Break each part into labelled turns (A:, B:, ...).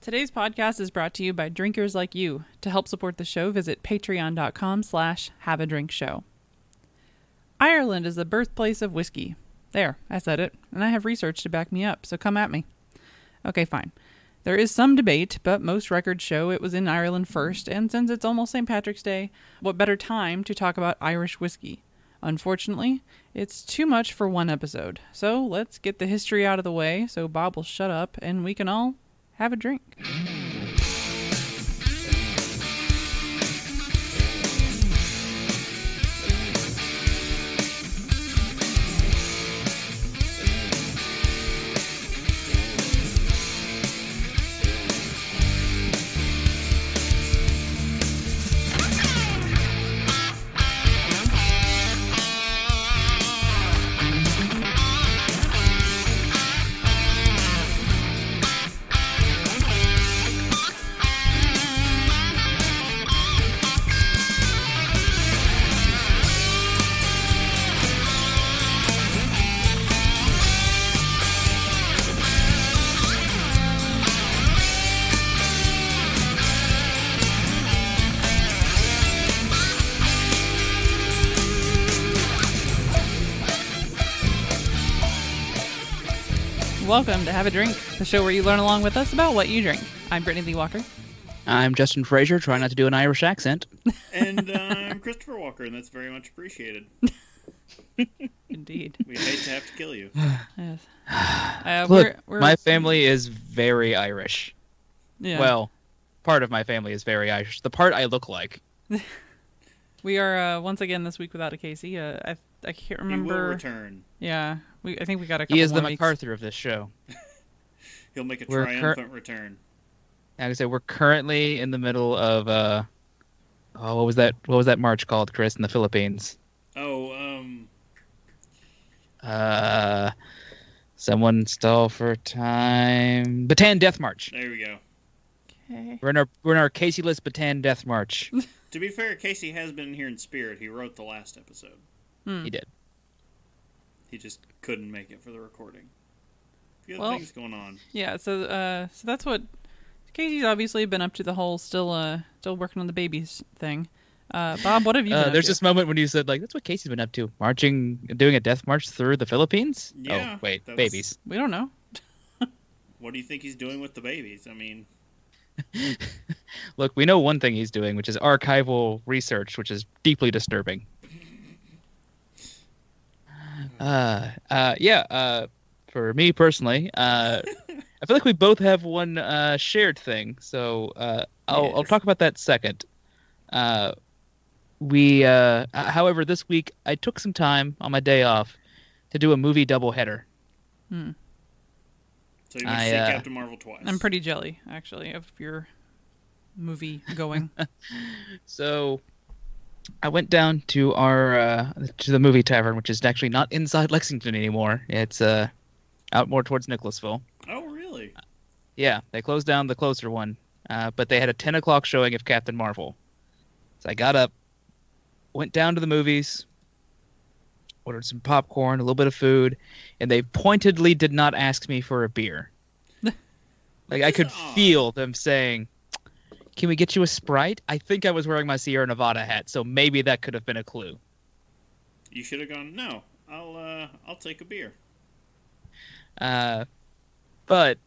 A: Today's podcast is brought to you by drinkers like you. To help support the show, visit patreon.com slash have a drink show. Ireland is the birthplace of whiskey. There, I said it, and I have research to back me up, so come at me. Okay, fine. There is some debate, but most records show it was in Ireland first, and since it's almost St. Patrick's Day, what better time to talk about Irish whiskey? Unfortunately, it's too much for one episode, so let's get the history out of the way so Bob will shut up and we can all have a drink. Welcome to Have a Drink, the show where you learn along with us about what you drink. I'm Brittany Lee Walker.
B: I'm Justin Frazier, trying not to do an Irish accent.
C: And uh, I'm Christopher Walker, and that's very much appreciated.
A: Indeed.
C: We hate to have to kill you.
A: Yes. Uh,
B: Look,
A: we're, we're,
B: my family is very Irish.
A: yeah.
B: Well, part of my family is very Irish. The part I look like.
A: we are uh, once again this week without a Casey. Uh, I I can't
C: He will
A: remember.
C: return.
A: Yeah, we I think we got a couple
B: He is the
A: more weeks.
B: MacArthur of this show.
C: He'll make a
B: We're cur-
C: triumphant return.
B: Like I said, we're currently in the middle of uh, oh, what was that? What was that march called, Chris, in the Philippines?
C: Oh, um,
B: Uh, someone stall for time. Bataan Death March.
C: there we go.
A: Okay.
B: We're in our we're in our Casey list Bataan Death March.
C: To be fair, Casey has been here in spirit. He wrote the last episode.
A: Hmm.
B: he did.
C: He just couldn't make it for the recording. A few other
A: Well-
C: things going on.
A: Yeah. So uh, so that's what Casey's obviously been up to. The whole still uh still working on the babies thing. Uh, Bob, what have you been
B: Uh,
A: up
B: there's
A: to?
B: this moment when you said like, "That's what Casey's been up to, marching, doing a death march through the Philippines."
C: Yeah,
B: oh wait,
C: that was-
B: babies.
A: We don't know.
C: What do you think he's doing with the babies? I mean,
B: Look, we know one thing he's doing, which is archival research, which is deeply disturbing. Uh, uh, yeah. Uh, for me personally, uh, I feel like we both have one uh, shared thing. So uh, I'll, I'll talk about that second. Uh, we, uh, however, this week I took some time on my day off to do a movie doubleheader.
A: Hmm.
C: so you went to
B: I,
C: see
B: uh,
C: Captain Marvel twice.
A: I'm pretty jelly actually of your movie going.
B: So I went down to our uh, to the movie tavern, which is actually not inside Lexington anymore. It's uh, out more towards Nicholasville.
C: Oh, really?
B: Yeah, they closed down the closer one, uh, but they had a ten o'clock showing of Captain Marvel. So I got up, went down to the movies, ordered some popcorn, a little bit of food, and they pointedly did not ask me for a beer. like I could feel them saying, "Can we get you a Sprite?" I think I was wearing my Sierra Nevada hat, so maybe that could have been a clue.
C: You should have gone. No, I'll uh, I'll take a beer.
B: Uh, but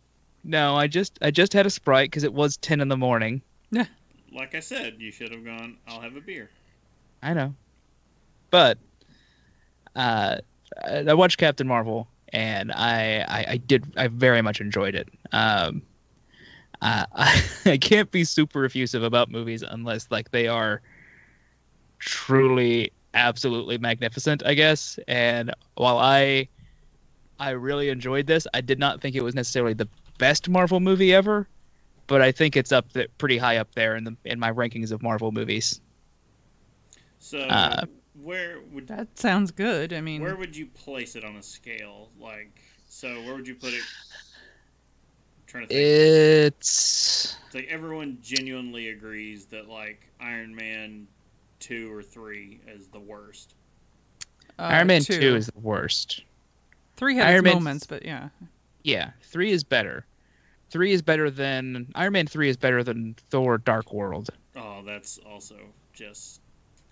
B: no, I just I just had a Sprite because it was ten in the morning.
C: Like I said, you should have gone. I'll have a beer.
B: I know. But uh, I I watched Captain Marvel, and I, I, I did I very much enjoyed it. Um, uh, I, I can't be super effusive about movies unless like they are truly absolutely magnificent, I guess. And while I I really enjoyed this, I did not think it was necessarily the best Marvel movie ever, but I think it's up there, pretty high up there in the in my rankings of Marvel movies.
C: So
B: Uh,
C: where would
A: that sounds good. I mean,
C: where would you place it on a scale? Like, so where would you put it? I'm trying to think.
B: It's
C: It's like everyone genuinely agrees that like Iron Man two or three is the worst.
A: uh,
B: Iron Man 2 is the worst.
A: three has
B: Iron
A: its
B: Man-
A: moments, but yeah.
B: Yeah, 3 is better. three is better than Iron Man three is better than Thor: Dark World.
C: Oh, that's also just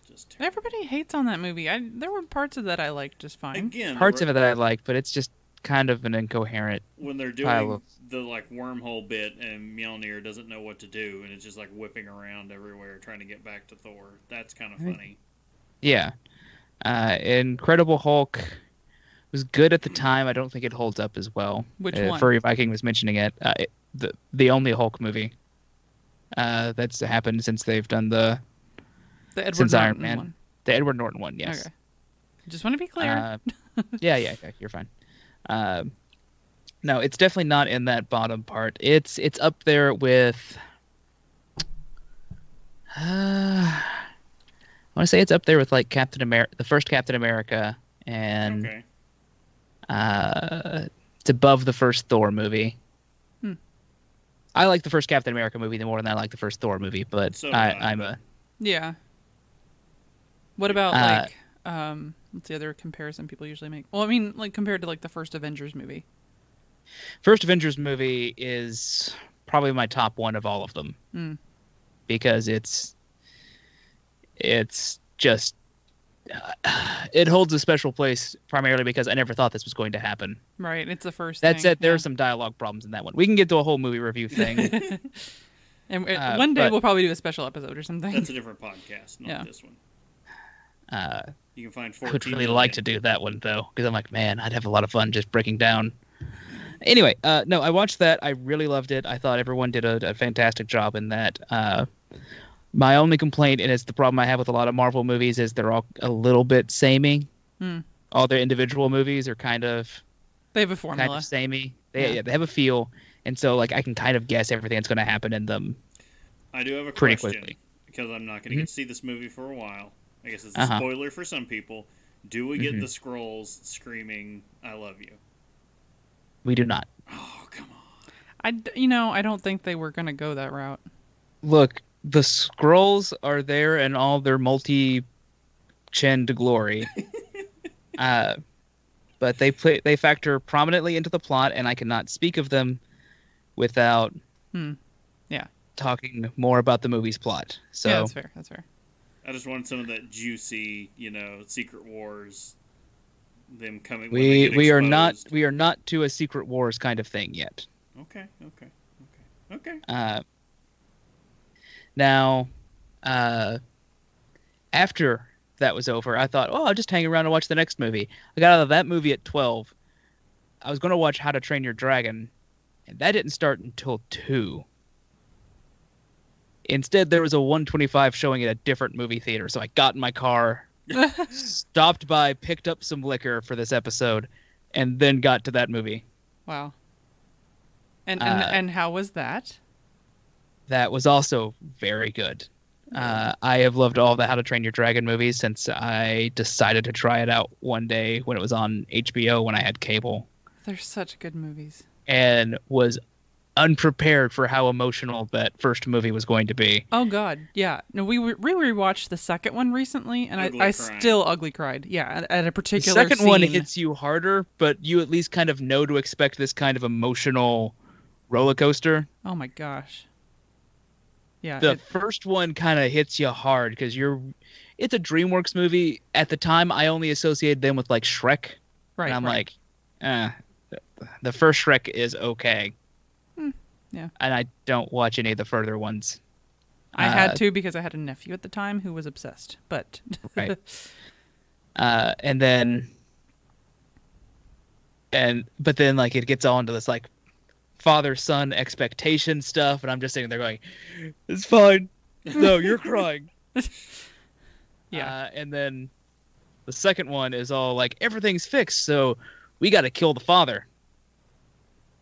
C: just terrible.
A: Everybody hates on that movie. I there were parts of that I liked just fine.
C: Again,
B: Parts
C: we're-
B: of it that I like, but it's just kind of an incoherent.
C: when they're
B: pile
C: doing
B: of-
C: the like wormhole bit and Mjolnir doesn't know what to do and it's just like whipping around everywhere trying to get back to Thor. That's kind of
B: Right.
C: funny.
B: Yeah, uh, Incredible Hulk was good at the time. I don't think it holds up as well.
A: Which
B: uh,
A: one?
B: Furry Viking was mentioning it. Uh, it the the only Hulk movie uh, that's happened since they've done the
A: The Edward
B: since Iron
A: Norton
B: Man.
A: one.
B: the Edward Norton one. Yes.
A: Okay. Just want to be clear.
B: Uh, yeah, yeah, yeah, you're fine. Um, no, it's definitely not in that bottom part. It's it's up there with. Uh, I want to say it's up there with like Captain America, the first Captain America, and
C: okay.
B: uh, it's above the first Thor movie.
A: Hmm.
B: I like the first Captain America movie more than I like the first Thor movie, but
C: So
B: I,
C: I,
B: I'm a
A: yeah. What about
B: Uh,
A: like um what's the other comparison people usually make? Well, I mean like compared to like the first Avengers movie.
B: first Avengers movie is probably my top one of all of them
A: Mm.
B: because it's it's just uh, it holds a special place primarily because I never thought this was going to happen.
A: Right. It's the first
B: That
A: thing,
B: said, there
A: yeah.
B: are some dialogue problems in that one. We can get to a whole movie review thing.
A: and uh,
B: uh,
A: one day
B: but-
A: we'll probably do a special episode or something.
C: That's a different podcast, not
A: Yeah.
C: this one.
B: uh,
C: You can find
B: I would really
C: million.
B: like to do that one though because I'm like, man, I'd have a lot of fun just breaking down. Anyway, uh, no, I watched that. I really loved it. I thought everyone did a, a fantastic job in that. Uh, my only complaint, and it's the problem I have with a lot of Marvel movies, is they're all a little bit samey.
A: Hmm.
B: All their individual movies are kind of
A: they have a formula, kind
B: of samey. They
A: Yeah.
B: yeah, they have a feel, and so like I can kind of guess everything that's going to happen in them
C: I do have a
B: pretty
C: question
B: quickly.
C: because I'm not going to get to see this movie for a while. I guess it's a
B: Uh-huh.
C: spoiler for some people. Do we get
B: Mhm.
C: the scrolls screaming "I love you"?
B: We do not.
C: Oh come on!
A: I d- you know, I don't think they were going to go that route.
B: look, the scrolls are there in all their multi chinned glory. uh, but they play they factor prominently into the plot, and I cannot speak of them without
A: Hmm. Yeah.
B: talking more about the movie's plot. So
A: yeah, that's fair. That's fair.
C: I just want some of that juicy, you know, Secret Wars. Them coming.
B: we we are not we are not to a secret wars kind of thing yet.
C: Okay. Okay. Okay. Okay.
B: Uh, now, uh, after that was over, I thought, oh, I'll just hang around and watch the next movie. I got out of that movie at 12. I was going to watch How to Train Your Dragon, and that didn't start until 2. Instead, there was a 125 showing at a different movie theater, so I got in my car, stopped by, picked up some liquor for this episode, and then got to that movie.
A: Wow. And and,
B: Uh,
A: and how was that?
B: that was also very good. Uh, I have loved all the How to Train Your Dragon movies since I decided to try it out one day when it was on HBO when I had cable,
A: They're such good movies.
B: and was unprepared for how emotional that first movie was going to be.
A: Oh God, yeah. No, we re- we rewatched the second one recently, and
C: Ugly
A: I, I
C: crying.
A: still ugly cried. Yeah, at, at a
B: The
A: particular
B: second one hits you harder, but you at least kind of know to expect this kind of emotional roller coaster.
A: Oh my gosh. Yeah.
B: the
A: it-
B: first one kind of hits you hard because you're it's a dreamworks movie at the time i only associated them with like shrek
A: right.
B: and i'm
A: right.
B: like eh, the first shrek is okay
A: yeah.
B: and i don't watch any of the further ones
A: I
B: uh,
A: had to because I had a nephew at the time who was obsessed. But
B: Right. uh and then and but then like it gets all into this like father son expectation stuff and i'm just sitting there going it's fine no you're crying
A: yeah.
B: Uh, and then the second one is all like everything's fixed, so we got to kill the father.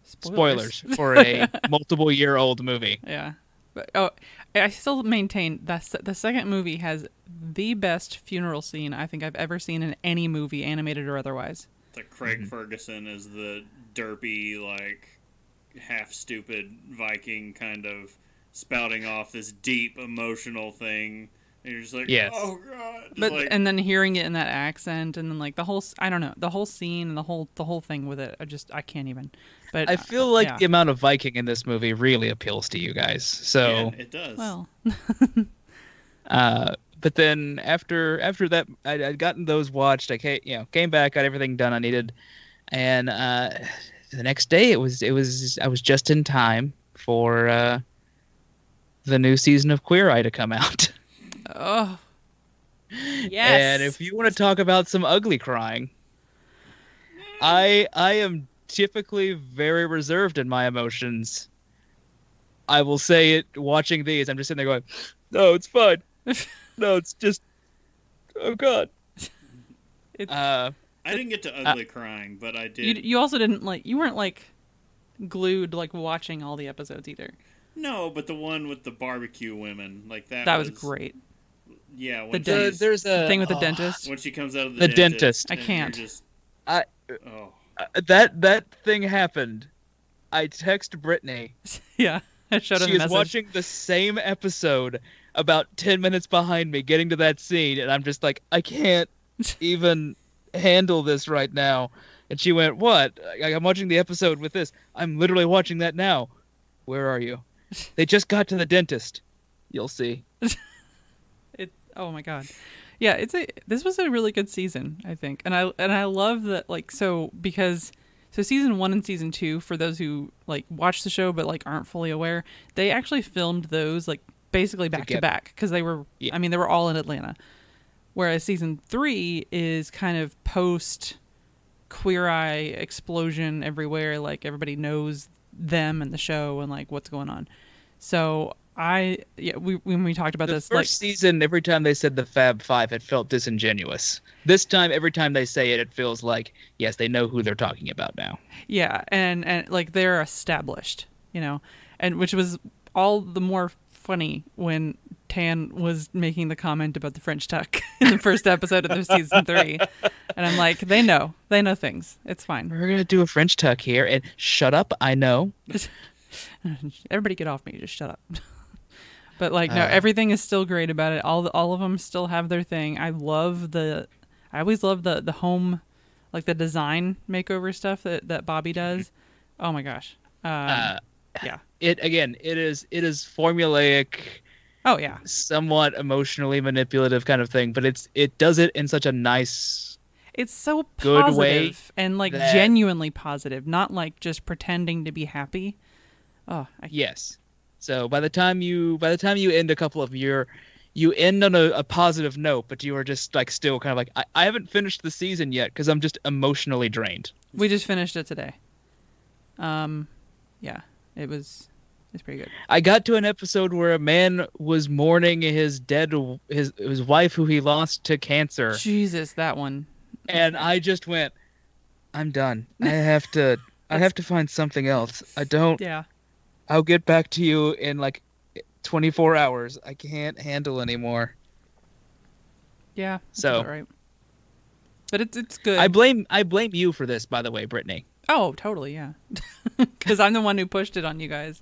B: Spoilers, for a multiple year old movie.
A: yeah. But, oh, I still maintain that the second movie has the best funeral scene I think I've ever seen in any movie, animated or otherwise.
C: The Craig
B: Mm-hmm.
C: Ferguson is the derpy, like half stupid Viking kind of spouting off this deep emotional thing. And you're just like,
B: Yes.
C: oh god.
A: But
C: like,
A: and then hearing it in that accent, and then like the whole, I don't know the whole scene and the whole the whole thing with it, I just I can't even. But
B: I
A: uh,
B: feel like
A: yeah.
B: the amount of Viking in this movie really appeals to you guys. So,
C: yeah, it does.
A: well,
B: uh, but then after after that, I, I'd gotten those watched. I came, you know, came back, got everything done I needed, and uh, the next day it was it was I was just in time for uh, the new season of Queer Eye to come out.
A: oh yes.
B: And if you want to talk about some ugly crying, I I am typically very reserved in my emotions. I will say it watching these. I'm just sitting there going, "No, it's fine. No, it's just oh god."
A: It-
B: Uh,
C: I didn't get to ugly crying, but I did.
A: you you also didn't like you weren't like glued like watching all the episodes either.
C: No, but the one with the barbecue women, like that.
A: That was great.
C: Yeah, when
A: The
C: she's-
A: dentist.
B: there's a
A: thing with the
B: oh,
A: dentist.
C: when she comes out of the,
B: The dentist.
A: I can't.
C: Just,
B: I-
C: oh,
B: uh, that that thing happened. I text Brittany.
A: yeah, I showed him
B: She
A: the
B: is
A: message.
B: watching the same episode about 10 minutes behind me getting to that scene and I'm just like I can't even handle this right now. And she went, "What? I- I'm watching the episode with this. I'm literally watching that now. Where are you? They just got to the dentist. You'll see."
A: Oh my god. Yeah, it's a. This was a really good season, I think, and I and I love that like so because so season one and season two for those who like watch the show but like aren't fully aware, they actually filmed those like basically back to back because they were.
B: Yeah.
A: I mean, they were all in Atlanta. Whereas season three is kind of post Queer Eye explosion everywhere. Like everybody knows them and the show and like what's going on. So I yeah we when we talked about
B: The
A: this
B: first
A: like
B: season, every time they said the Fab Five, it felt disingenuous. This time, every time they say it, it feels like yes, they know who they're talking about now.
A: Yeah, and and like they're established, you know, and which was all the more funny when Tan was making the comment about the French tuck in the first episode of the season three, and I'm like, they know, they know things. It's fine.
B: We're gonna do a French tuck here, and shut up. I know.
A: Everybody get off me. Just shut up. but like, no,
B: Uh.
A: everything is still great about it. All all of them still have their thing. I love the, I always love the the home, like the design makeover stuff that that Bobby does. Oh my gosh. Um,
B: Uh,
A: yeah.
B: it again it is it is formulaic
A: Oh yeah.
B: somewhat emotionally manipulative kind of thing but it's it does it in such a nice
A: It's so
B: Good way
A: and like
B: that-
A: genuinely positive, not like just pretending to be happy. Oh, I,
B: yes so by the time you by the time you end a couple of your you end on a, a positive note but you are just like still kind of like i, I haven't finished the season yet because i'm just emotionally drained
A: we just finished it today. Um, yeah, it was it's pretty good.
B: i got to an episode where a man was mourning his dead his his wife who he lost to cancer
A: Jesus, that one.
B: and i just went i'm done i have to i have to find something else i don't
A: Yeah,
B: I'll get back to you in like 24 hours. I can't handle anymore.
A: yeah.
B: So-
A: about right. But it's it's good.
B: I blame I blame you for this, by the way, Brittany.
A: oh, totally, yeah. Because I'm the one who pushed it on you guys,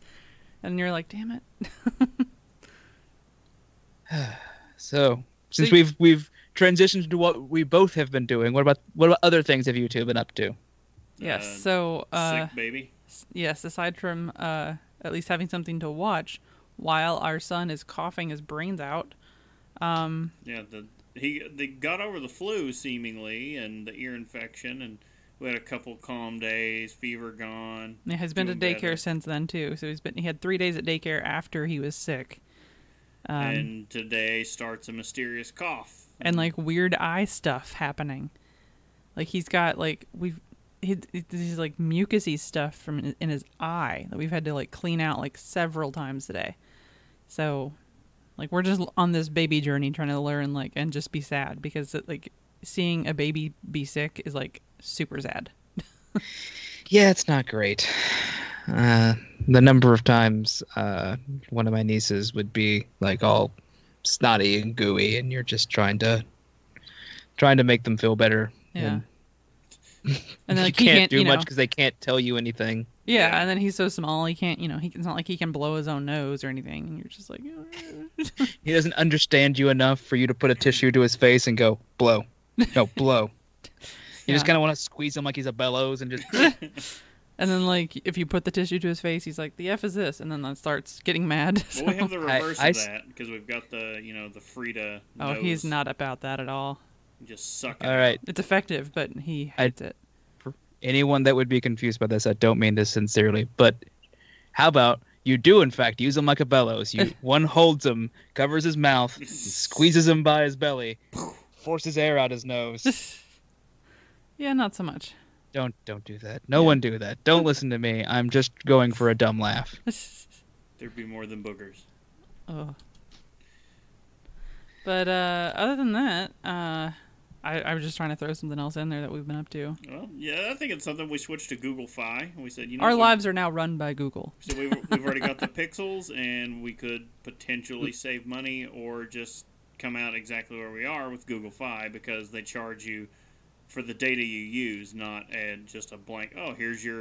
A: and you're like, damn it.
B: So since
A: So-
B: we've we've transitioned to what we both have been doing, what about what about other things have you two been up to?
A: Yes.
C: Uh,
A: so, uh,
C: sick baby.
A: yes. Aside from uh, at least having something to watch while our son is coughing his brains out, um,
C: Yeah, the he they got over the flu seemingly and the ear infection, and we had a couple calm days, fever gone.
A: He's been to daycare
C: better.
A: since then too. So he's been he had three days at daycare after he was sick, um, and
C: today starts a mysterious cough.
A: And like weird eye stuff happening. Like he's got like we've he, these like mucusy stuff from in his eye that we've had to like clean out like several times today. So, like we're just on this baby journey trying to learn like and just be sad because it, like seeing a baby be sick is like super sad.
B: Yeah, it's not great. Uh, the number of times uh, one of my nieces would be like all snotty and gooey, and you're just trying to trying to make them feel better.
A: Yeah.
B: And
A: And then like,
B: you
A: he
B: can't
A: can't
B: do
A: you know,
B: much because they can't tell you anything.
A: yeah,
C: Yeah.
A: and then he's so small he can't you know he, it's not like he can blow his own nose or anything. And you're just like, uh.
B: He doesn't understand you enough for you to put a tissue to his face and go blow, no blow. You just kind of want to squeeze him like he's a bellows and just
A: and then like if you put the tissue to his face, he's like, the f is this, and then that starts getting mad.
C: Well, we have the reverse
B: I
C: of that because we've got the you know the Frida.
A: oh, he's not about that at all.
C: Just suck it.
B: all right.
A: It's effective, but he
B: I-
A: hates it.
B: Anyone that would be confused by this, I don't mean this sincerely, but how about you do in fact use him like a bellows? You one holds him, covers his mouth, squeezes him by his belly, forces air out his nose.
A: Yeah, not so much.
B: Don't don't do that. No one do that. Don't listen to me. I'm just going for a dumb laugh.
C: There'd be more than boogers.
A: oh. But uh, other than that, uh, I, I was just trying to throw something else in there that we've been up to.
C: Well, yeah, I think it's something we switched to Google Fi. And we said, you know,
A: Our lives are now run by Google.
C: So we've, we've already got the pixels, and we could potentially save money or just come out exactly where we are with Google Fi because they charge you for the data you use, not add just a blank. Oh, here's your,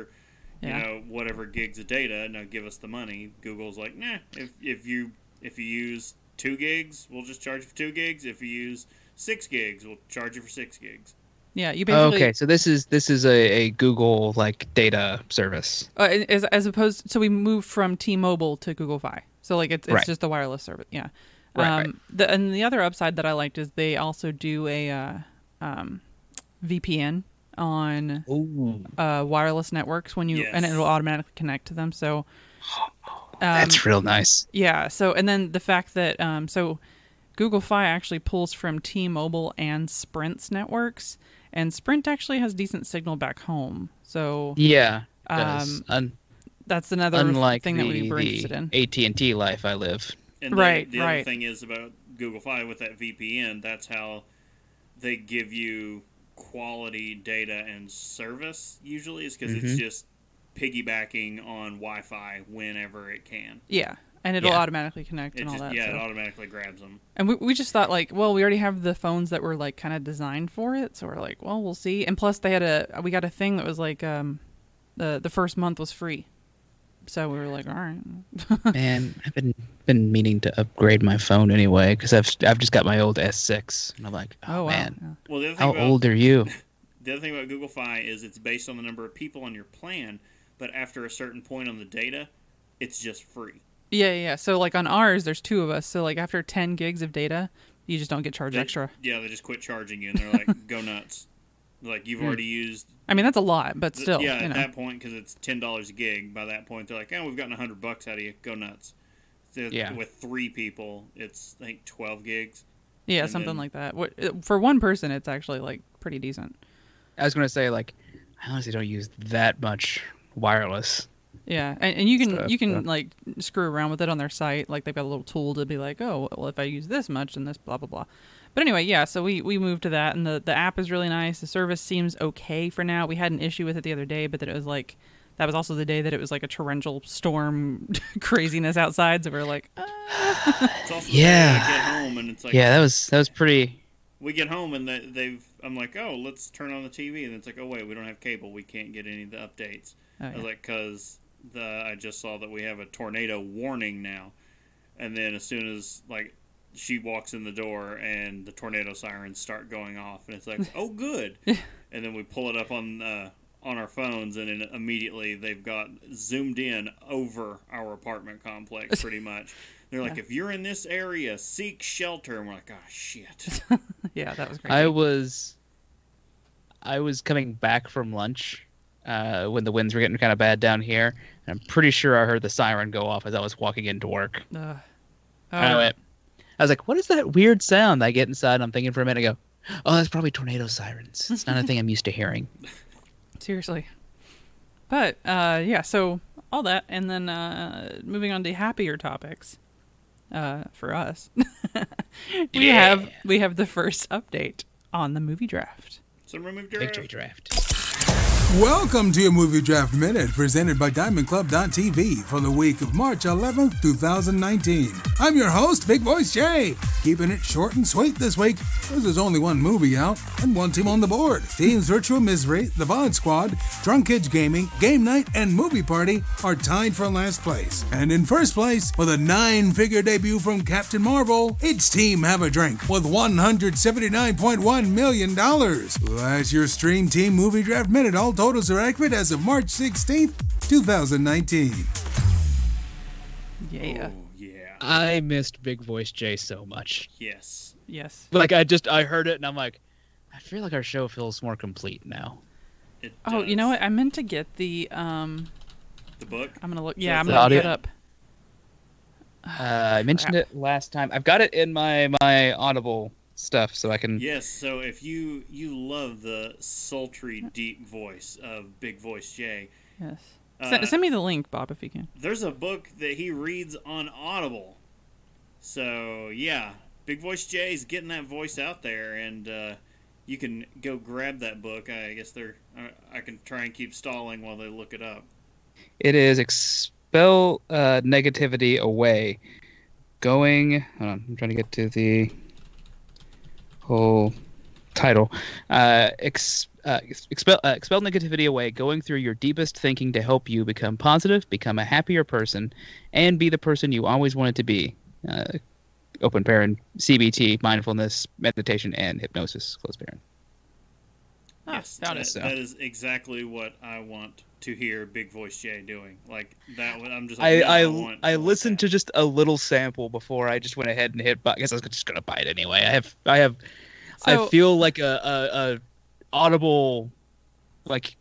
C: you
A: Yeah.
C: know, whatever gigs of data. Now give us the money. Google's like, nah. If if you if you use two gigs, we'll just charge you for two gigs. If you use six gigs, we'll charge you for six gigs.
A: Yeah, you basically
B: Okay, so this is this is a, a Google like data service.
A: uh, as as opposed. So we moved from T-Mobile to Google Fi. So like it's it's
B: Right.
A: just the wireless service. Yeah.
B: Right,
A: um,
B: right.
A: The, and the other upside that I liked is they also do a uh, um, VPN on uh, wireless networks when you and it'll automatically connect to them. So um,
B: that's real nice.
A: yeah. So and then the fact that um, so Google Fi actually pulls from T-Mobile and Sprint's networks, and Sprint actually has decent signal back home. So
B: Yeah.
A: Um,
B: Un-
A: that's another
B: unlike
A: thing
B: the,
A: that we were interested in.
B: AT and T life I live.
C: And
A: Right,
C: the other
A: right.
C: thing is about Google Fi with that VPN, that's how they give you quality data and service usually is because it's
B: Mhm.
C: just piggybacking on Wi-Fi whenever it can.
A: Yeah, and it'll
B: Yeah.
A: automatically connect
C: It
A: and all
C: just
A: that.
C: yeah,
A: so.
C: it automatically grabs them.
A: And we, we just thought like, well, we already have the phones that were like kind of designed for it, so we're like, well, we'll see. And plus, they had a we got a thing that was like um, the the first month was free, so we were like, all right,
B: Man, I've been been meaning to upgrade my phone anyway because I've I've just got my old S6 and I'm like, oh,
A: oh, wow,
B: man,
A: yeah.
C: Well, the other
B: how
C: about
B: old are you?
C: the other thing about Google Fi is it's based on the number of people on your plan, but after a certain point on the data, it's just free.
A: Yeah, yeah. So like on ours, there's two of us, so like after 10 gigs of data, you just don't get charged
C: They-
A: extra.
C: Yeah, they just quit charging you, and they're like, "Go nuts!" Like you've
B: Hmm.
C: already used
A: I mean, that's a lot, but
C: Th-
A: still,
C: yeah,
A: you
C: at
A: know.
C: that point, because it's ten dollars a gig. By that point, they're like, "Oh, we've gotten a hundred bucks out of you. Go nuts." So
B: Yeah.
C: With three people, it's I think twelve gigs.
A: yeah,
C: and
A: something
C: then-
A: like that. What uh, for one person, it's actually like pretty decent.
B: I was gonna say like, I honestly don't use that much wireless.
A: Yeah, and, and you can
B: Stuff,
A: you can
B: yeah.
A: like screw around with it on their site. Like they've got a little tool to be like, oh, well, if I use this much, then this blah blah blah. But anyway, yeah. So we we moved to that, and the the app is really nice. The service seems okay for now. We had an issue with it the other day, but that it was like that was also the day that it was like a torrential storm craziness outside. So we are like, ah.
C: It's also
B: Yeah.
C: the day get home, and it's like,
B: yeah, that was that was pretty.
C: we get home and they, they've. I'm like, "Oh, let's turn on the TV," and it's like, "Oh wait, we don't have cable. We can't get any of the updates."
A: oh,
C: I was like, "Cause the I just saw that we have a tornado warning now," and then as soon as like she walks in the door and the tornado sirens start going off, and it's like, "Oh, good," and then we pull it up on uh, on our phones, and then immediately they've got zoomed in over our apartment complex, pretty much. They're like, "If you're in this area, seek shelter," and we're like, "Oh shit."
A: yeah, that was crazy.
B: I was, I was coming back from lunch, uh, when the winds were getting kind of bad down here, and I'm pretty sure I heard the siren go off as I was walking into work.
A: Ugh.
B: I
A: Oh,
B: went, I was like, "What is that weird sound?" I get inside, and I'm thinking for a minute. I go, "Oh, that's probably tornado sirens. It's not a thing I'm used to hearing."
A: seriously. But uh, yeah, so all that, and then uh, moving on to happier topics uh, for us. we
B: Yeah.
A: have we have the first update on the movie draft.
C: So remove
B: Victory
C: draft.
B: Victory draft.
D: Welcome to your Movie Draft Minute, presented by DiamondClub.tv for the week of March 11th, 2019. I'm your host, Big Voice Jay, keeping it short and sweet this week, because there's only one movie out and one team on the board. Teams Virtual Misery, The VOD Squad, Drunk Kids Gaming, Game Night, and Movie Party are tied for last place. And in first place, with a nine-figure debut from Captain Marvel, it's Team Have a Drink with $179.1 million. That's your Stream Team Movie Draft Minute. All totals are accurate as of March 16th, 2019.
A: Yeah.
C: Oh, yeah.
B: I missed Big Voice Jay so much.
C: Yes.
A: Yes.
B: Like I just I heard it and I'm like, I feel like our show feels more complete now.
C: It
A: Oh, you know what? I meant to get the um.
C: The book.
A: I'm gonna look.
C: So
A: Yeah, I'm gonna
B: audio-
A: look it up.
B: Uh, I mentioned it last time. I've got it in my my Audible stuff, so I can.
C: Yes. So if you you love the sultry, deep voice of Big Voice Jay,
A: Yes.
C: Uh,
A: send, send me the link, Bob, if you can.
C: there's a book that he reads on Audible. So yeah, Big Voice Jay's getting that voice out there, and uh, you can go grab that book. I guess they're. I, I can try and keep stalling while they look it up.
B: It is expel uh, negativity away. Going. Hold on, I'm trying to get to the whole title. Uh, ex, uh, expel uh, expel negativity away. Going through your deepest thinking to help you become positive, become a happier person, and be the person you always wanted to be. Uh, open parent, CBT, mindfulness, meditation, and hypnosis. Close parent.
A: Oh,
C: yes,
A: found
C: that,
A: it.
B: So-
C: that is exactly what I want to hear Big Voice Jay doing. Like that. one- I'm just. Like,
B: I
C: no,
B: I,
C: want,
B: I listened
C: that.
B: to just a little sample before I just went ahead and hit. But I guess I was just gonna buy it anyway. I have I have
A: So-
B: I feel like a, a a audible like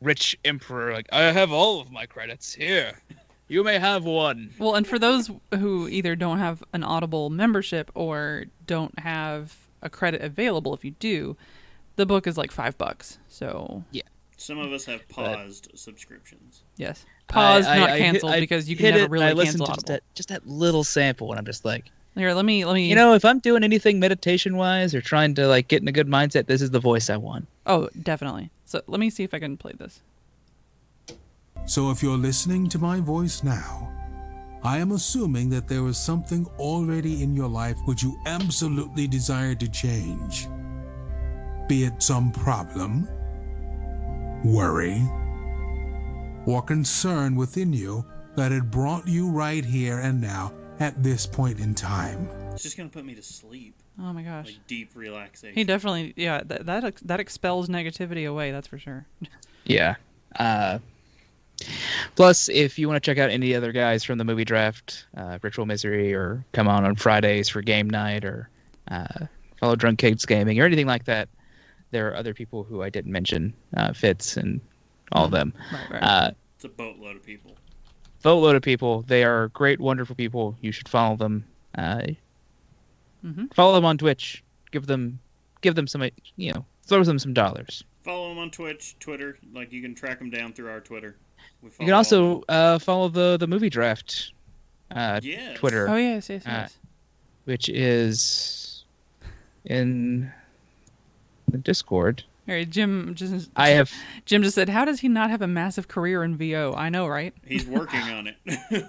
B: rich emperor. Like I have all of my credits here. You may have one.
A: Well, and for those who either don't have an Audible membership or don't have a credit available, if you do, the book is like five bucks. So yeah,
C: Some of us have paused subscriptions.
A: yes, paused,
B: I- I-
A: not
B: I
A: canceled,
B: I
A: because you can
B: hit
A: never
B: it,
A: really
B: I listened
A: cancel
B: to just that, just that little sample, and I'm just like,
A: Here, let me let me.
B: you know, if I'm doing anything meditation wise or trying to like get in a good mindset, this is the voice I want.
A: Oh, definitely. So let me see if I can play this.
D: So if you're listening to my voice now, I am assuming that there is something already in your life which you absolutely desire to change. Be it some problem, worry, or concern within you that had brought you right here and now at this point in time.
C: It's just gonna put me to sleep.
A: Oh my gosh,
C: Like deep relaxation.
A: he definitely yeah that that that expels negativity away. That's for sure.
B: Yeah. Uh, plus, if you want to check out any other guys from the movie draft, uh, Ritual Misery, or come on on Fridays for game night, or uh, follow Drunk Kids Gaming, or anything like that, there are other people who I didn't mention, uh, Fitz and all of them.
A: Right, right.
B: Uh,
C: It's a boatload of people.
B: boatload of people. They are great, wonderful people. You should follow them. Uh,
A: Mhm.
B: Follow them on Twitch. Give them, give them some, you know, throw them some dollars.
C: Follow them on Twitch, Twitter. Like you can track them down through our Twitter. We
B: You can also uh, follow the the movie draft uh,
C: Yes.
B: Twitter,
A: oh yes, yes,
B: uh,
A: yes.
B: which is in the Discord.
A: All right, Jim just
B: I have
A: Jim just said, "How does he not have a massive career in VO?" I know, right?
C: He's working on it.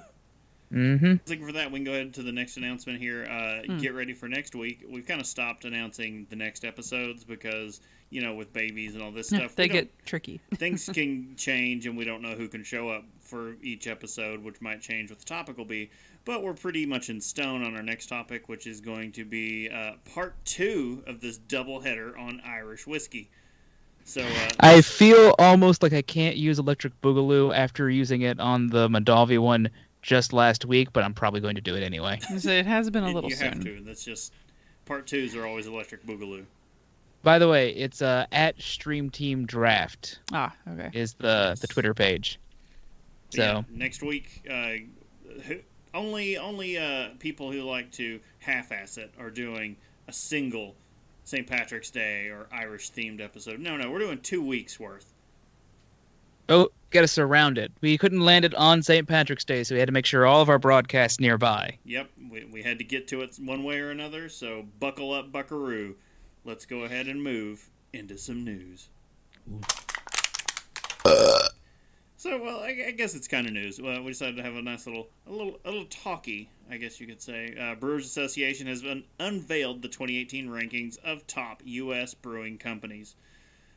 B: mm-hmm.
C: I think for that, we can go ahead to the next announcement here. Uh,
A: Hmm.
C: Get ready for next week. We've kind of stopped announcing the next episodes because, you know, with babies and all this stuff,
A: they get tricky.
C: things can change and we don't know who can show up for each episode, which might change what the topic will be. But we're pretty much in stone on our next topic, which is going to be uh, part two of this double header on Irish whiskey. So, uh,
B: I feel almost like I can't use Electric Boogaloo after using it on the Mandalvi one just last week, but I'm probably going to do it anyway.
A: So it has been a
C: you-
A: little
C: you
A: soon.
C: have to. That's just part twos are always electric boogaloo.
B: By the way, it's uh, at Stream Team Draft
A: Ah, okay.
B: is the the Twitter page. So
C: Yeah, next week, uh, who- only only uh, people who like to half-ass it are doing a single St. Patrick's Day or Irish themed episode. No, no, we're doing two weeks worth.
B: oh, got to surround it. We couldn't land it on St. Patrick's Day, so we had to make sure all of our broadcasts nearby.
C: Yep, we, we had to get to it one way or another. So buckle up, Buckaroo. Let's go ahead and move into some news. So well, I, I guess it's kind of news. Well, we decided to have a nice little, a little, a little talky, I guess you could say. Uh, Brewers Association has been unveiled the 2018 rankings of top U.S. brewing companies.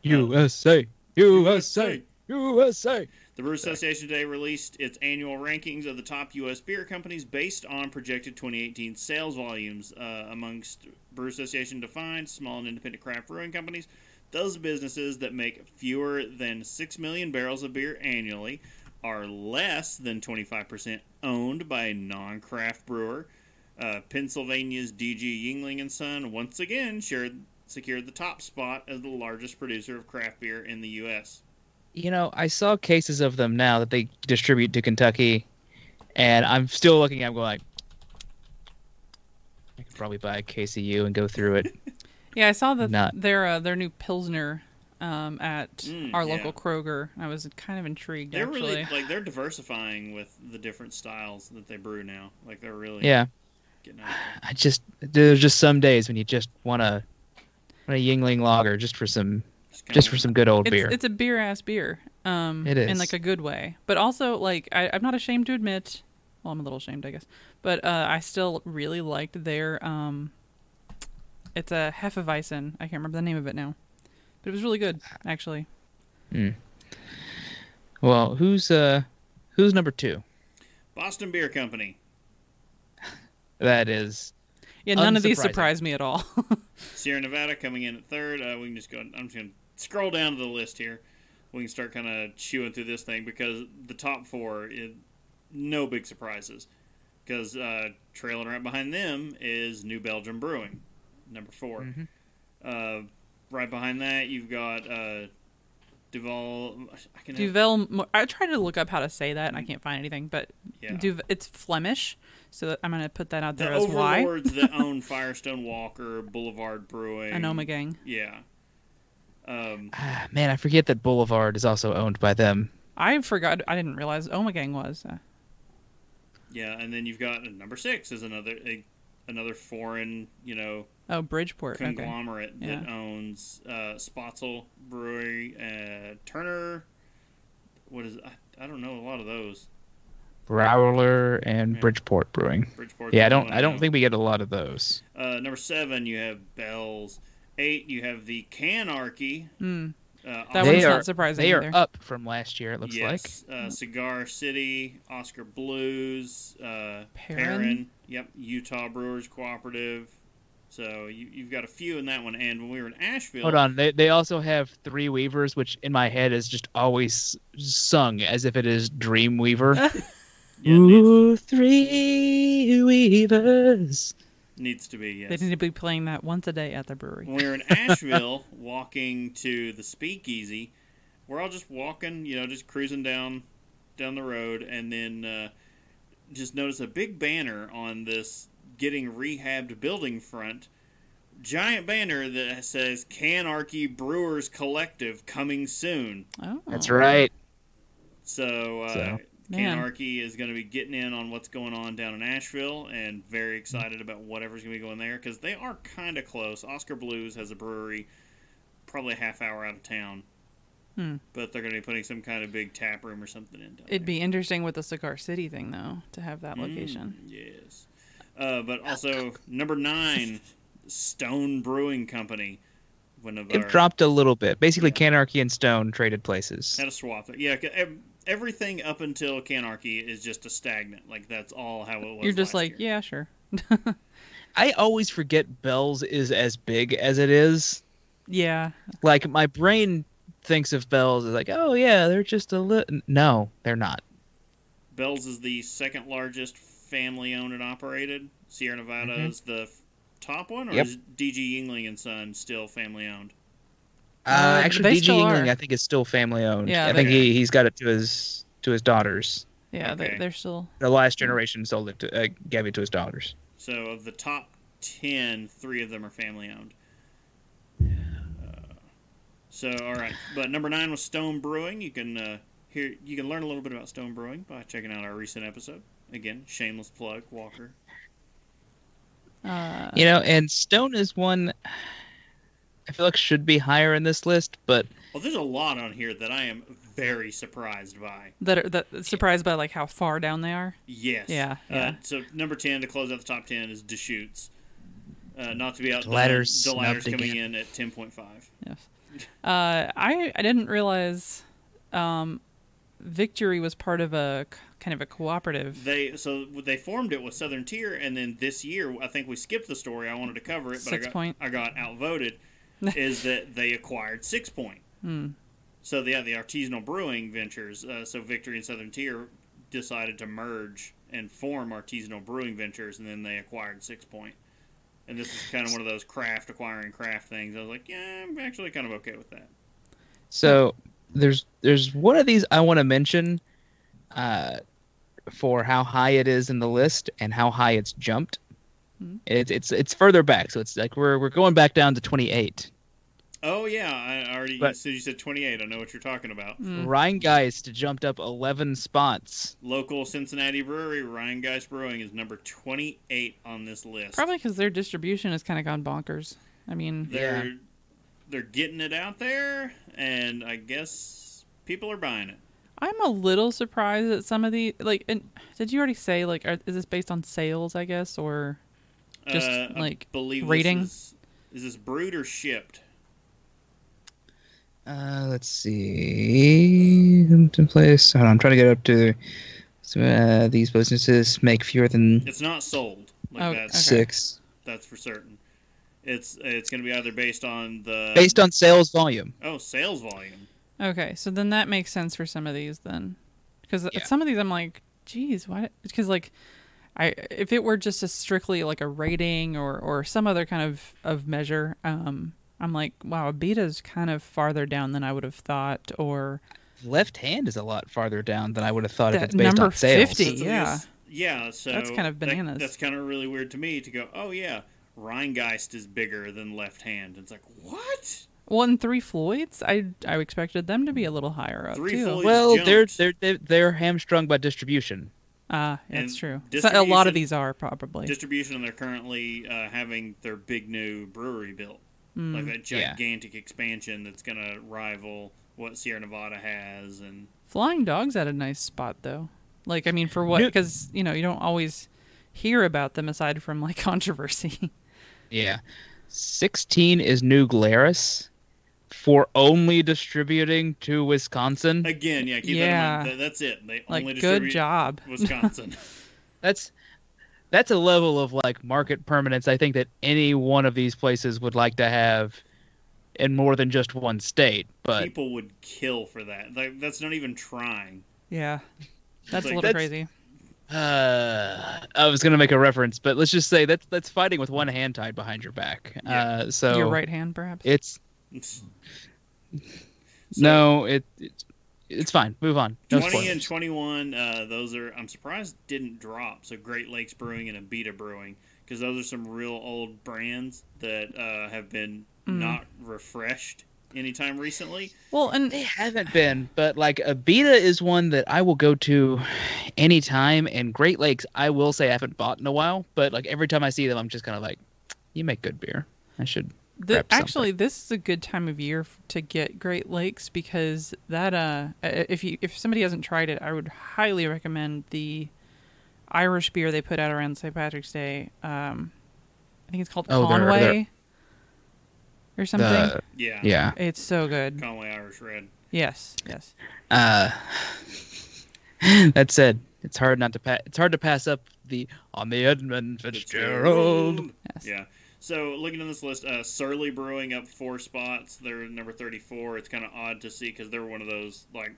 B: USA, USA, USA.
C: The Brewers Association today released its annual rankings of the top U.S. beer companies based on projected 2018 sales volumes. Uh, amongst Brewers Association defined small and independent craft brewing companies, those businesses that make fewer than 6 million barrels of beer annually are less than 25% owned by a non craft brewer. Uh, Pennsylvania's DG Yuengling and Son once again shared, secured the top spot as the largest producer of craft beer in the U.S.
B: You know, I saw cases of them now that they distribute to Kentucky, and I'm still looking. I'm going like, I could probably buy a case of you and go through it.
A: Yeah, I saw that
B: Not-
A: their uh, their new pilsner um, at
C: Mm,
A: our
C: yeah.
A: local Kroger. I was kind of intrigued
C: They're
A: actually.
C: really like they're diversifying with the different styles that they brew now. Like they're really
B: Yeah,
C: getting out there.
B: I just there's just some days when you just want to want a Yuengling lager just for some
C: Just,
B: just for some good old
A: it's,
B: beer.
A: it's a beer ass beer. Um,
B: It
A: in like a good way, but also like I, I'm not ashamed to admit. Well, I'm a little ashamed, I guess, but uh, I still really liked their. Um, it's a Hefeweizen. I can't remember the name of it now, but it was really good actually.
B: well, who's uh who's number two?
C: Boston Beer Company.
B: That is
A: Yeah, none of these surprise me at all.
C: Sierra Nevada coming in at third. Uh, we can just go. I'm just gonna scroll down to the list here. We can start kind of chewing through this thing because the top four, is no big surprises. Because uh, trailing right behind them is New Belgium Brewing, number 4
B: Mhm.
C: Uh, right behind that, you've got uh, Duval. I can have-
A: Duvel. I tried to look up how to say that and I can't find anything, but
C: Yeah.
A: Duv- it's Flemish, so I'm gonna put that out
C: the
A: there as why.
C: overlords that own Firestone Walker, Boulevard Brewing,
A: And Omegang.
C: Yeah. Um,
B: ah, man. I forget that Boulevard is also owned by them.
A: I forgot. I didn't realize Omegang was. Uh,
C: yeah, and then you've got uh, number six is another a, another foreign, you know,
A: oh, Bridgeport. Okay.
C: conglomerate that owns uh, Spoetzl Brewery, uh, Turner. What is I, I don't know a lot of those.
B: Rowler and
C: Yeah.
B: Bridgeport Brewing.
C: Bridgeport.
B: Yeah, I don't I don't think we get a lot of those.
C: Uh, number seven, you have Bell's. Eight, you have the Canarchy.
A: Hmm.
C: Uh,
A: That
B: they
A: one's
B: are
A: not surprising
B: they
A: either.
B: are up from last year. It looks like.
C: uh, Cigar City, Oskar Blues, uh,
A: Perrin?
C: Perrin. Yep, Utah Brewers Cooperative. So you, you've got a few in that one. And when we were in Asheville,
B: Hold on. They they also have Three Weavers, which in my head is just always sung as if it is Dream Weaver.
C: yeah, needs,
B: Ooh, Three Weavers.
C: Needs to be yes.
A: They need to be playing that once a day at the brewery.
C: when we were in Asheville, walking to the Speakeasy, we're all just walking, you know, just cruising down down the road, and then uh, just notice a big banner on this getting rehabbed building front. Giant banner that says Canarchy Brewers Collective coming soon.
A: Oh,
B: That's right.
C: So, uh,
B: So.
A: Man.
C: Canarchy is going to be getting in on what's going on down in Asheville and very excited about whatever's going to be going there because they are kind of close. Oskar Blues has a brewery probably a half hour out of town.
A: Hmm.
C: But they're going to be putting some kind of big tap room or something in down
A: It'd
C: there.
A: be interesting with the Cigar City thing, though, to have that location.
C: Mm, yes. Uh, but also, number nine, Stone Brewing Company. One of
B: It
C: our,
B: dropped a little bit. Basically, Canarchy and Stone traded places.
C: Had a swap. there. Yeah, 'cause ev- everything up until Canarchy is just a stagnant. Like that's all how it was.
A: You're just
C: last
A: like,
C: year.
A: yeah, sure.
B: I always forget Bell's is as big as it is.
A: Yeah.
B: Like my brain thinks of Bell's as like, oh yeah, they're just a little. No, they're not.
C: Bell's is the second largest family owned and operated. Sierra Nevada
B: Mhm.
C: is the top one, or
B: Yep.
C: is DG Yuengling and Son still family owned?
B: Uh,
A: Uh,
B: actually,
A: they
B: DG
A: still
B: Yuengling,
A: are.
B: I think, is still family owned.
A: Yeah,
B: I think he he's got it to his to his daughters.
A: Yeah,
C: Okay.
A: they, they're still.
B: The last generation sold it to uh, gave it to his daughters.
C: So of the top 10, three of them are family owned. Uh, so all right, but number nine was Stone Brewing. You can uh, hear you can learn a little bit about Stone Brewing by checking out our recent episode. Again, shameless plug, Walker.
A: Uh,
B: You know, and Stone is one I feel like should be higher in this list, but
C: Well, there's a lot on here that I am very surprised by.
A: That are that surprised by like how far down they are.
C: Yes.
A: Yeah,
C: Uh,
A: yeah.
C: so number ten to close out the top ten is Deschutes. Uh, not to be outdone,
B: Ladder's
C: the ladder's coming
B: again.
C: in at ten point five.
A: Yes. Uh, I I didn't realize, um, Victory was part of a kind of a cooperative.
C: They so they formed it with Southern Tier, and then this year I think we skipped the story. I wanted to cover it, but
A: Six
C: I got,
A: Point.
C: I got outvoted. is that they acquired Six Point?
A: Hmm.
C: So the, yeah, the artisanal brewing ventures. Uh, so Victory and Southern Tier decided to merge and form artisanal brewing ventures, and then they acquired Six Point. And this is kind of one of those craft acquiring craft things. I was like, yeah, I'm actually kind of okay with that.
B: So there's there's one of these I want to mention uh, for how high it is in the list and how high it's jumped.
A: Mhm.
B: It's it's it's further back, so it's like we're we're going back down to 28.
C: Oh yeah, I already.
B: But-
C: so you said 28. I know what you're talking about.
A: Mm.
B: Rheingeist jumped up 11 spots.
C: Local Cincinnati brewery, Rheingeist Brewing, is number 28 on this list.
A: Probably because their distribution has kind of gone bonkers. I mean,
C: they're they're getting it out there, and I guess people are buying it.
A: I'm a little surprised at some of the like. And did you already say like, are, is this based on sales? I guess or Just,
C: Uh, I
A: like,
C: believe
A: rating?
C: This is, is this brewed or shipped?
B: Uh, let's see. In place. Hold on, I'm trying to get up to. So, uh, these businesses make fewer than
C: It's not sold. Like
A: Oh,
C: that's
A: okay.
B: six,
C: that's for certain. It's it's going to be either based on the
B: based on sales volume.
C: oh sales volume.
A: okay, so then that makes sense for some of these then, because
B: Yeah.
A: some of these I'm like, geez, why? Because like, I if it were just a strictly like a rating or or some other kind of of measure, um, I'm like, wow, Abita's kind of farther down than I would have thought, or
B: Left hand is a lot farther down than I would have thought if
A: That
B: it's based
A: number
B: on sales.
A: 50.
C: That's-
A: yeah.
C: yeah. So
A: That's kind of
C: that-
A: bananas.
C: that's kind of really weird to me to go. Oh yeah, Rheingeist is bigger than Left Hand. It's like what?
A: Well, and Three Floyds, I I expected them to be a little higher up
C: Three
A: too.
C: Floyds-
B: Well, they're,
C: jumped.
B: they're they're they're hamstrung by distribution.
A: Ah, that's
C: And
A: true. So a lot of these are probably.
C: distribution and they're currently uh, having their big new brewery built
A: Mm.
C: like that
B: Yeah.
C: gigantic expansion that's going to rival what sierra nevada has and
A: Flying Dog's at a nice spot though. Like I mean, for what? Because you know you don't always hear about them aside from like controversy.
B: Yeah. 16 is New Glarus for only distributing to Wisconsin.
C: again yeah keep that
A: Yeah.
C: in mind That- that's it they
A: like
C: only
A: good job.
C: wisconsin
B: That's that's a level of like market permanence I think that any one of these places would like to have in more than just one state. But
C: people would kill for that like, that's not even trying
A: Yeah, that's
C: like-
A: a little
B: That's-
A: crazy.
B: uh, I was gonna make a reference, but let's just say that's that's fighting with one hand tied behind your back.
C: Yeah.
B: Uh, so
A: Your right hand, perhaps.
B: it's
C: So,
B: no, it, it's it's fine. Move on. No
C: 20 and 21 uh, those are i'm surprised didn't drop so great lakes brewing and abita brewing because those are some real old brands that uh, have been
A: Mm.
C: not refreshed anytime recently
A: well, and
B: They haven't been, but like Abita is one that I will go to anytime. And Great Lakes, I will say I haven't bought in a while, but like every time I see them, I'm just kind of like, you make good beer. I should.
A: The, actually, this is a good time of year to get Great Lakes because that uh, if you if somebody hasn't tried it, I would highly recommend the Irish beer they put out around St. Patrick's Day. Um, I think it's called
B: Oh, they're-
A: Conway
B: they're-
A: or something.
B: The,
C: yeah
B: yeah.
A: It's so good.
C: conway irish red
A: Yes, yes.
B: Uh, that said, it's hard not to pass. It's hard to pass up the on the Edmund Fitzgerald.
A: Yes.
C: Yeah. So looking at this list, uh, Surly Brewing up four spots. They're number thirty-four. It's kind of odd to see because they're one of those like,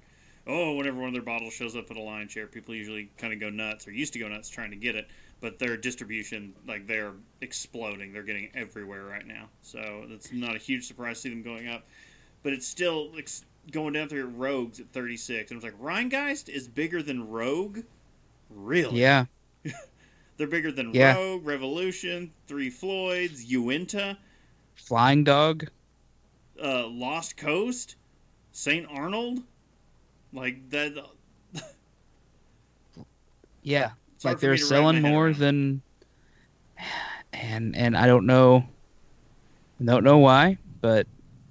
C: oh, whenever one of their bottles shows up at a line share, people usually kind of go nuts or used to go nuts trying to get it. But their distribution, like they're exploding. They're getting everywhere right now. So it's not a huge surprise to see them going up. But it's still like, going down through Rogues at thirty-six. And it's like Rheingeist is bigger than Rogue. Really?
B: Yeah,
C: They're bigger than
B: Yeah.
C: Rogue, Revolution, Three Floyds, Uinta,
B: Flying Dog.
C: uh, Lost Coast, St. Arnold. Like that.
B: Yeah,
C: It's
B: like they're
C: me to wrap
B: selling more than, and and I don't know, don't know why, but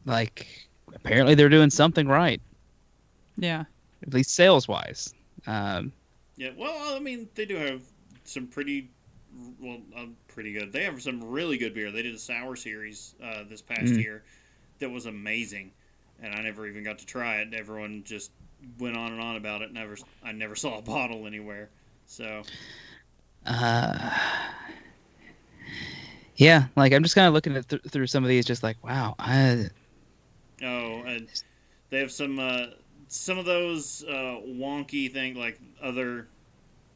B: like apparently they're doing something right.
A: Yeah.
B: at least sales wise. Um,
C: Yeah, well, I mean, they do have some pretty, well, uh, pretty good. They have some really good beer. They did a sour series uh, this past
B: Mm.
C: year that was amazing, and I never even got to try it. Everyone just went on and on about it. Never, I never saw a bottle anywhere. So
B: uh, yeah, like I'm just kind of looking at th- through some of these, just like wow, I,
C: Oh, and they have some uh, some of those uh, wonky thing like other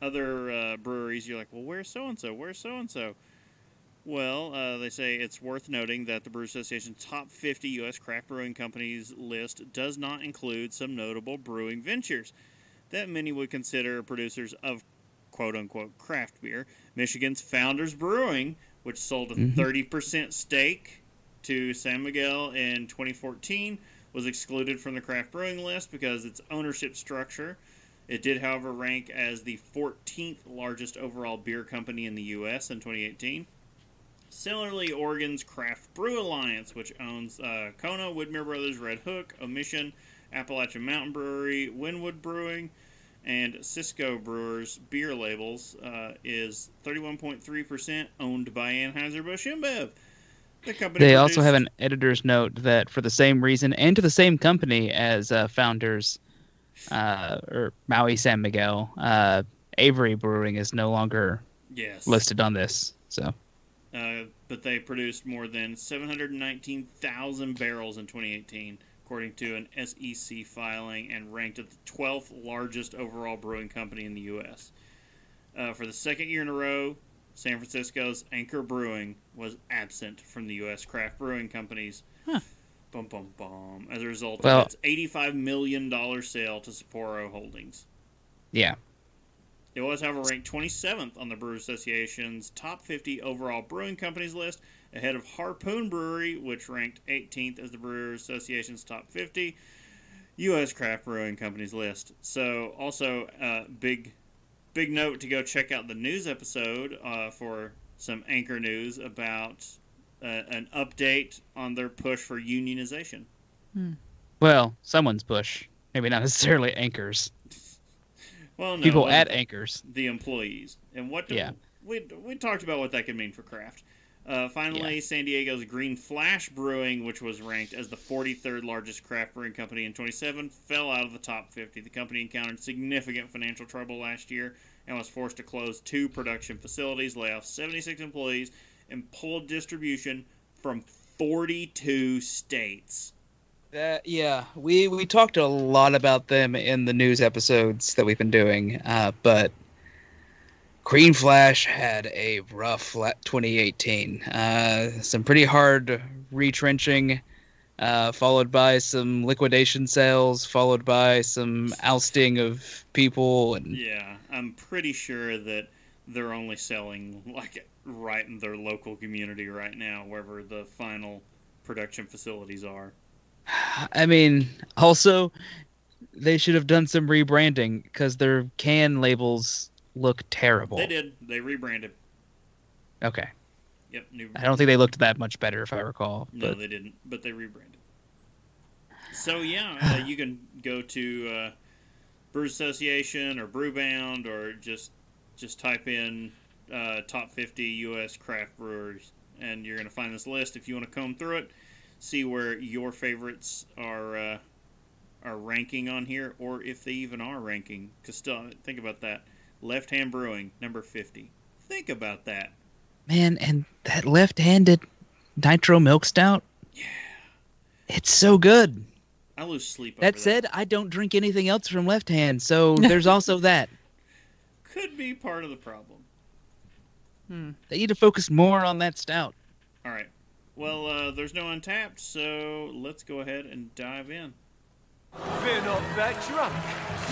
C: other uh, breweries. You're like, well, where's so and so? Where's so and so? Well, uh, they say it's worth noting that the Brew Association top 50 U.S. craft brewing companies list does not include some notable brewing ventures that many would consider producers of quote unquote craft beer. Michigan's Founders Brewing, which sold a
B: Mhm.
C: 30% stake to San Miguel in 2014 was excluded from the craft brewing list because its ownership structure. It did, however, rank as the 14th largest overall beer company in the U.S. in 2018. Similarly, Oregon's Craft Brew Alliance, which owns uh, Kona, Widmer Brothers, Redhook, Omission, Appalachian Mountain Brewery, Wynwood Brewing, and Cisco Brewers beer labels, uh, is 31.3% owned by Anheuser-Busch InBev. The company
B: they also have an editor's note that for the same reason and to the same company as uh, founders uh, or Mahou San Miguel, uh, Avery Brewing is no longer
C: yes
B: listed on this. So
C: Uh, but they produced more than 719,000 barrels in 2018, according to an SEC filing, and ranked at the 12th largest overall brewing company in the U.S. Uh, for the second year in a row, San Francisco's Anchor Brewing was absent from the U.S. craft brewing companies.
A: Huh.
C: Bum, bum, bum. As a result
B: Well-
C: of its $85 million sale to Sapporo Holdings.
B: yeah,
C: It was, however, ranked 27th on the Brewers Association's top 50 overall brewing companies list, ahead of Harpoon Brewery, which ranked 18th as the Brewers Association's top 50 U.S. craft brewing companies list. So, also, uh, big, big note to go check out the news episode uh, for some anchor news about uh, an update on their push for unionization.
B: well, someone's push, maybe not necessarily anchors.
C: Well, no,
B: People at anchors.
C: the employees and what do,
B: Yeah.
C: we we talked about what that could mean for craft. Uh, finally, San Diego's Green Flash Brewing, which was ranked as the 43rd largest craft brewing company in 27, fell out of the top 50. The company encountered significant financial trouble last year and was forced to close two production facilities, lay off 76 employees, and pull distribution from 42 states.
B: That yeah, we we talked a lot about them in the news episodes that we've been doing, uh, but Green Flash had a rough 2018. Uh, some pretty hard retrenching, uh, followed by some liquidation sales, followed by some ousting of people, and
C: Yeah, I'm pretty sure that they're only selling like right in their local community right now, wherever the final production facilities are.
B: I mean, also they should have done some rebranding because their can labels look terrible.
C: They did. They rebranded.
B: Okay.
C: Yep. New.
B: I don't think they looked that much better, if I recall.
C: No,
B: But
C: they didn't. But they rebranded. So yeah, uh, you can go to uh, Brew Association or Brewbound or just just type in uh, top 50 U.S. craft brewers, and you're going to find this list. If you want to comb through it, see where your favorites are uh, are ranking on here, or if they even are ranking. Because still, think about that. Left Hand Brewing, number 50. Think about that.
B: man, and that left-handed nitro milk stout. Yeah. It's so good.
C: I lose sleep.
B: That said, I don't drink anything else from left hand, so there's also that.
C: could be part of the problem.
B: They need to focus more on that stout.
C: All right. Well, uh, there's no untapped, so let's go ahead and dive in.
E: We're not that drunk.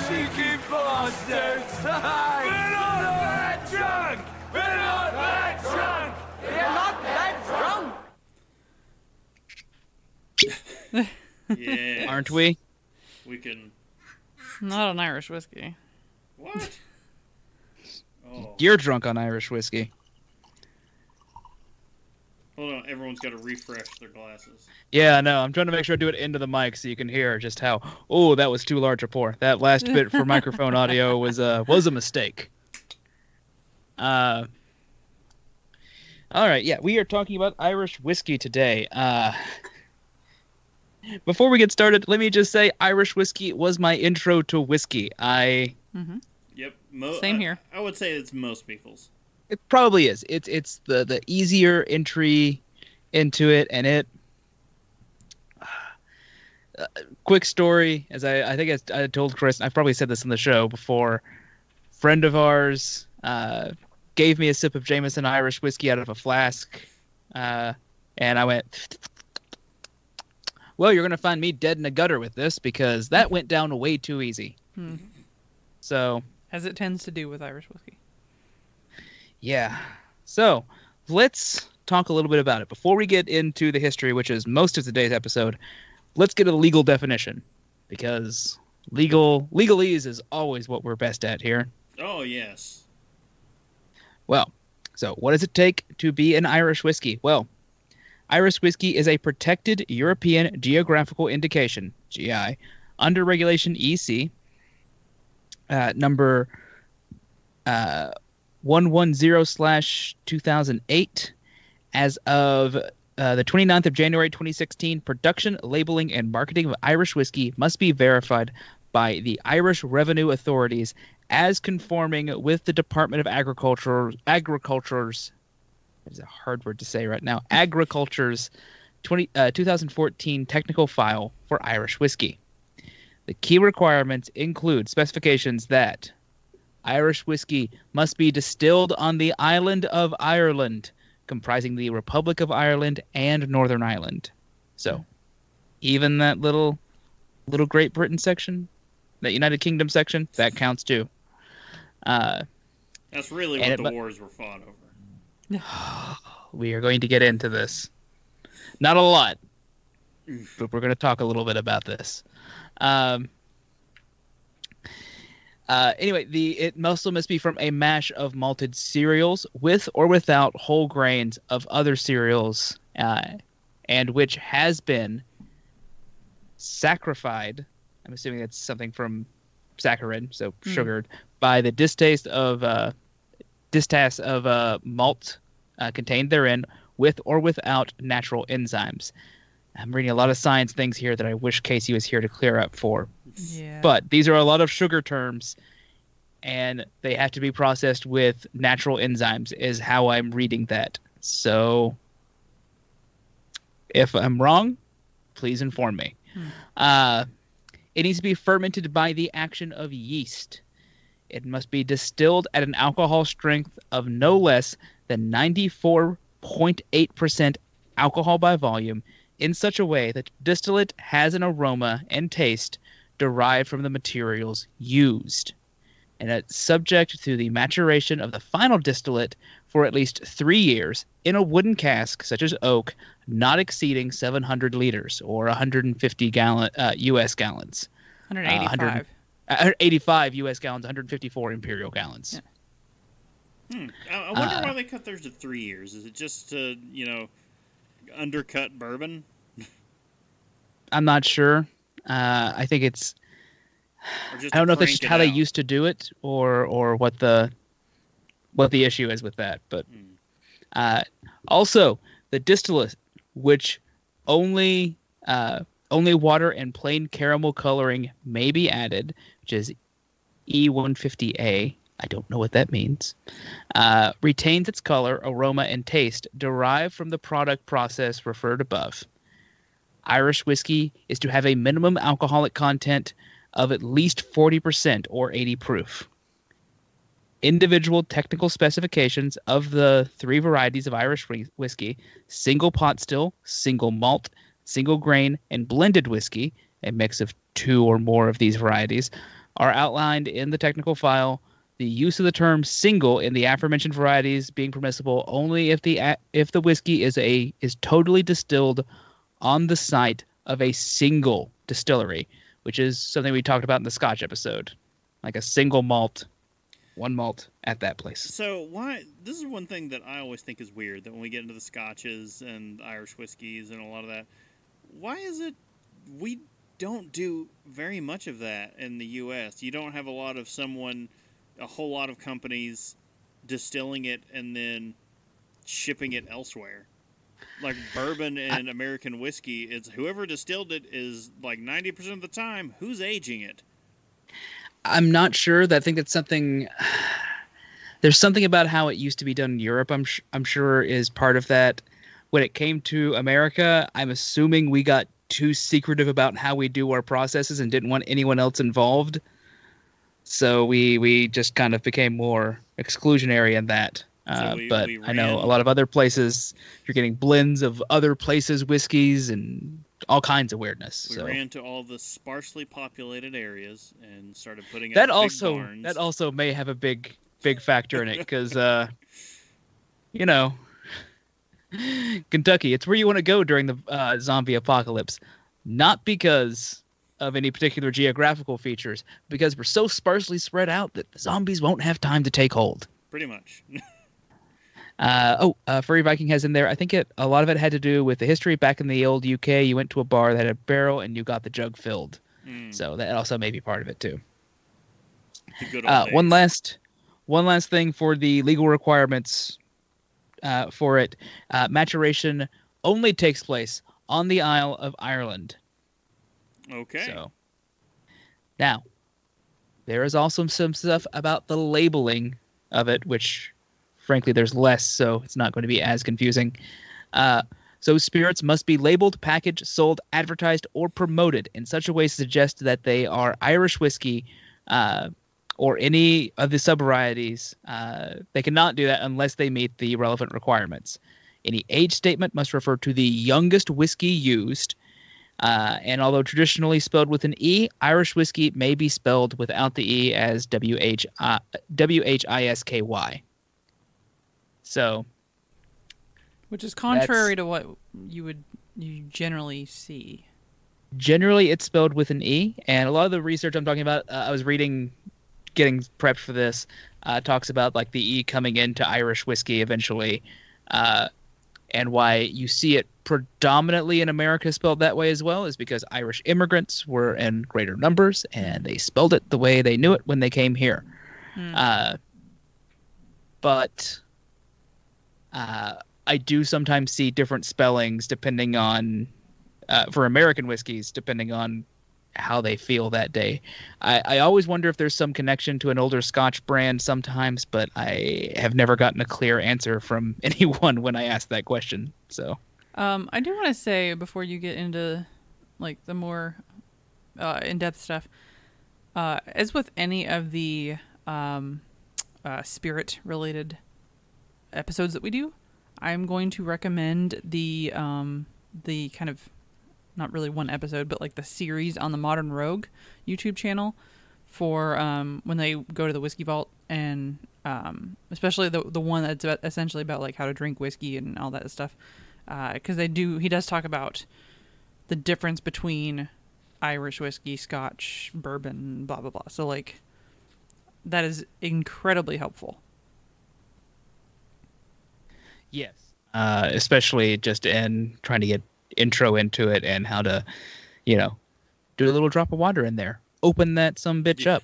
E: Cheeky bastards. We're not that drunk. We're not that drunk. We're not that drunk.
C: Yeah.
B: Aren't we?
C: We can.
A: Not an Irish whiskey.
C: What? Oh.
B: You're drunk on Irish whiskey.
C: Hold on. everyone's got to refresh their glasses.
B: Yeah, no, I'm trying to make sure I do it into the mic so you can hear just how. Oh, that was too large a pour. That last bit for microphone audio was uh was a mistake. Uh. All right, yeah, we are talking about Irish whiskey today. Uh. Before we get started, let me just say Irish whiskey was my intro to whiskey. I Mm-hmm.
C: Yep. Mo-
A: Same
C: I-
A: here.
C: I, would say it's most people's.
B: It probably is. It's it's the the easier entry into it, and it. Uh, quick story, as I I think I, I told Chris, I've probably said this on the show before. Friend of ours uh, gave me a sip of Jameson Irish whiskey out of a flask, uh, and I went. Well, you're gonna find me dead in a gutter with this because that went down way too easy.
A: Hmm.
B: So
A: As it tends to do with Irish whiskey.
B: Yeah. So let's talk a little bit about it. Before we get into the history, which is most of today's episode, let's get a legal definition. Because legal legalese is always what we're best at here.
C: Oh yes.
B: Well, so what does it take to be an Irish whiskey? Well, Irish whiskey is a protected European geographical indication, GI, under regulation EC uh, number uh, 110 slash 2008 as of uh, the 29th of January 2016, production, labeling, and marketing of Irish whiskey must be verified by the Irish Revenue Authorities as conforming with the Department of Agriculture Agriculture's a hard word to say right now Agriculture's 20, uh, 2014 technical file for Irish whiskey. The key requirements include specifications that Irish whiskey must be distilled on the island of Ireland, comprising the Republic of Ireland and Northern Ireland. So, even that little little Great Britain section, that United Kingdom section, that counts too. Uh,
C: That's really what
B: it
C: the wars were fought over.
B: we are going to get into this. Not a lot, but we're going to talk a little bit about this. Um, uh, anyway, the it also must be from a mash of malted cereals with or without whole grains of other cereals, uh, and which has been sacrificed. I'm assuming that's something from saccharin, so
A: Hmm.
B: sugared by the distaste of uh, distaste of uh, malt uh, contained therein, with or without natural enzymes. I'm reading a lot of science things here that I wish Casey was here to clear up for.
A: Yeah.
B: But these are a lot of sugar terms, and they have to be processed with natural enzymes, is how I'm reading that. So, if I'm wrong, please inform me. Uh, it needs to be fermented by the action of yeast. It must be distilled at an alcohol strength of no less than 94.8% alcohol by volume in such a way that distillate has an aroma and taste derived from the materials used. And it's subject to the maturation of the final distillate for at least three years in a wooden cask, such as oak, not exceeding 700 liters or 150 gallon uh, U.S. gallons.
A: 185.
B: Uh, 85 U.S. gallons, 154 imperial gallons.
C: Hmm. I, I wonder
B: Uh,
C: why they cut theirs to three years. Is it just to you know undercut bourbon?
B: I'm not sure. Uh, I think it's. I don't know if that's just how they used to do it, or or what the what the issue is with that. But
C: Hmm.
B: uh, also the distillate, which only uh, only water and plain caramel coloring may be added, which is E150A. I don't know what that means. Uh, retains its color, aroma, and taste derived from the product process referred above. Irish whiskey is to have a minimum alcoholic content of at least 40% or 80 proof. Individual technical specifications of the three varieties of Irish whiskey single pot still, single malt, single grain, and blended whiskey, a mix of two or more of these varieties, are outlined in the technical file. The use of the term single in the aforementioned varieties being permissible only if the if the whiskey is a is totally distilled on the site of a single distillery, which is something we talked about in the Scotch episode, like a single malt one malt at that place.
C: So why? This is one thing that I always think is weird. That when we get into the scotches and Irish whiskeys and a lot of that, why is it we don't do very much of that in the U.S. You don't have a lot of someone, a whole lot of companies distilling it and then shipping it elsewhere. Like bourbon and American whiskey, it's whoever distilled it is like ninety percent of the time who's aging it.
B: I'm not sure. I think that's something. There's something about how it used to be done in Europe. I'm sh- I'm sure is part of that. When it came to America, I'm assuming we got too secretive about how we do our processes and didn't want anyone else involved. So we we just kind of became more exclusionary in that. Uh,
C: we-
B: but
C: we
B: I know a lot of other places you're getting blends of other places whiskeys and all kinds of weirdness.
C: We
B: so
C: ran to all the sparsely populated areas and started putting
B: that also that also may have a big big factor in it because uh you know kentucky it's where you want to go during the uh, zombie apocalypse not because of any particular geographical features because we're so sparsely spread out that the zombies won't have time to take hold
C: pretty much.
B: uh, oh, uh, Furry Viking has in there. I think it a lot of it had to do with the history back in the old UK. You went to a bar that had a barrel and you got the jug filled,
C: Mm,
B: so that also may be part of it too.
C: the good old
B: Uh, one last, one last thing for the legal requirements uh, for it. Uh, maturation only takes place on the Isle of Ireland.
C: Okay.
B: So now there is also some stuff about the labeling of it, which frankly there's less, so it's not going to be as confusing. Uh, so spirits must be labeled, packaged, sold, advertised, or promoted in such a way to suggest that they are Irish whiskey uh, or any of the subvarieties. Uh, they cannot do that unless they meet the relevant requirements. Any age statement must refer to the youngest whiskey used. Uh, and although traditionally spelled with an E, Irish whiskey may be spelled without the E as W H I W H I S K Y. So
A: which is contrary to what you would you generally see.
B: generally it's spelled with an E, and a lot of the research I'm talking about, uh, I was reading, getting prepped for this, uh, talks about like the E coming into Irish whiskey eventually, uh, and why you see it predominantly in America spelled that way as well is because Irish immigrants were in greater numbers and they spelled it the way they knew it when they came here.
A: Hmm.
B: Uh, but uh, I do sometimes see different spellings depending on uh, for American whiskeys, depending on how they feel that day. I, I always wonder if there's some connection to an older Scotch brand sometimes, but I have never gotten a clear answer from anyone when I ask that question. So
A: Um, I do want to say before you get into like the more uh, in-depth stuff, uh, as with any of the um, uh, spirit-related episodes that we do, I'm going to recommend the um, the kind of not really one episode, but like the series on the Modern Rogue YouTube channel for um, when they go to the whiskey vault and um, especially the the one that's about, essentially about like how to drink whiskey and all that stuff because they do he does talk about the difference between Irish whiskey, Scotch, bourbon, blah blah blah. So like that is incredibly helpful.
B: Yes, uh, especially just in trying to get intro into it and how to, you know, do a little drop of water in there, open that some bitch
C: Yeah.
B: up.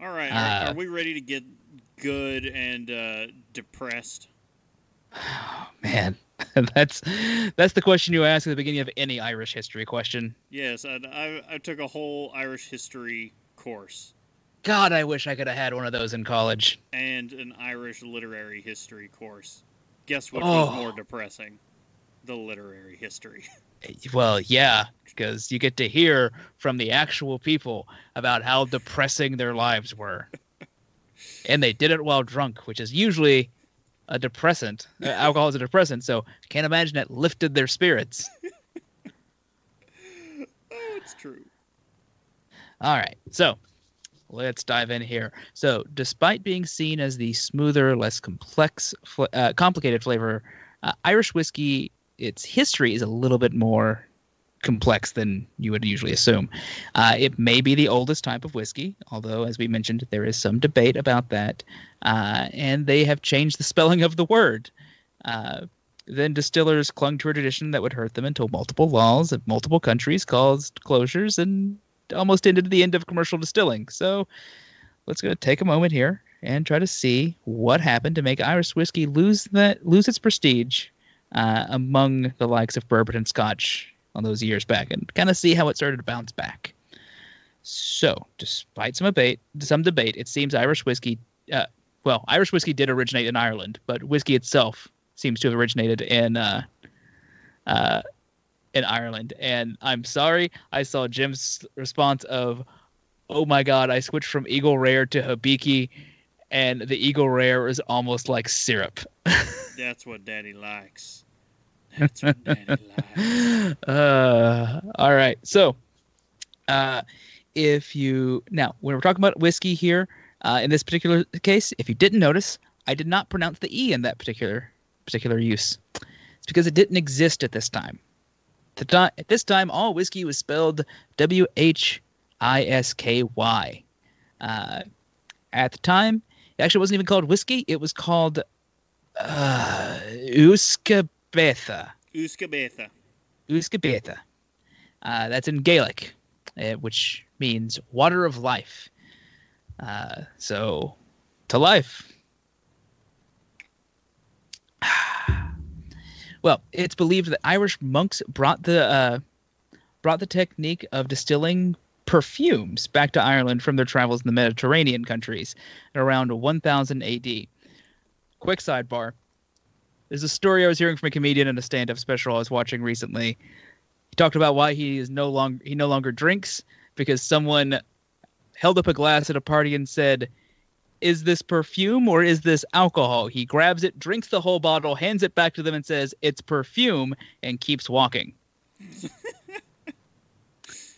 C: All right.
B: Uh,
C: are, are we ready to get good and uh, depressed?
B: Oh, man, that's that's the question you ask at the beginning of any Irish history question.
C: Yes, I, I, I took a whole Irish history course
B: God, I wish I could have had one of those in college.
C: and an Irish literary history course. Guess which
B: Oh.
C: was more depressing? The literary history.
B: Well, yeah, because you get to hear from the actual people about how depressing their lives were. And they did it while drunk, which is usually a depressant. Uh, alcohol is a depressant, so can't imagine it lifted their spirits.
C: oh, it's true.
B: All right, so let's dive in here. So, despite being seen as the smoother, less complex, uh, complicated flavor, uh, Irish whiskey, its history is a little bit more complex than you would usually assume. Uh, it may be the oldest type of whiskey, although, as we mentioned, there is some debate about that. Uh, and they have changed the spelling of the word. Uh, then distillers clung to a tradition that would hurt them until multiple laws of multiple countries caused closures and almost ended the end of commercial distilling. So let's go take a moment here and try to see what happened to make Irish whiskey lose that lose its prestige uh, among the likes of bourbon and Scotch on those years back, and kind of see how it started to bounce back. So, despite some debate, some debate, it seems Irish whiskey, uh, well, Irish whiskey did originate in Ireland, but whiskey itself seems to have originated in uh, uh, in Ireland. And I'm sorry, I saw Jim's response of, "Oh my God, I switched from Eagle Rare to Hibiki, and the Eagle Rare is almost like syrup."
C: That's what Daddy likes. That's what Daddy likes.
B: uh, all right. So, uh, if you now, when we're talking about whiskey here, uh, in this particular case, if you didn't notice, I did not pronounce the e in that particular particular use. It's because it didn't exist at this time. The at this time, all whiskey was spelled W H I S K Y. Uh, at the time, it actually wasn't even called whiskey. It was called uh, Uskabetha.
C: Uskabetha.
B: Uskabetha. Uh, that's in Gaelic, uh, which means water of life. Uh, so, to life. Well, it's believed that Irish monks brought the uh, brought the technique of distilling perfumes back to Ireland from their travels in the Mediterranean countries around 1000 AD. Quick sidebar. There's a story I was hearing from a comedian in a stand-up special I was watching recently. He talked about why he is no longer he no longer drinks because someone held up a glass at a party and said, "Is this perfume or is this alcohol?" He grabs it, drinks the whole bottle, hands it back to them, and says, "It's perfume," and keeps walking.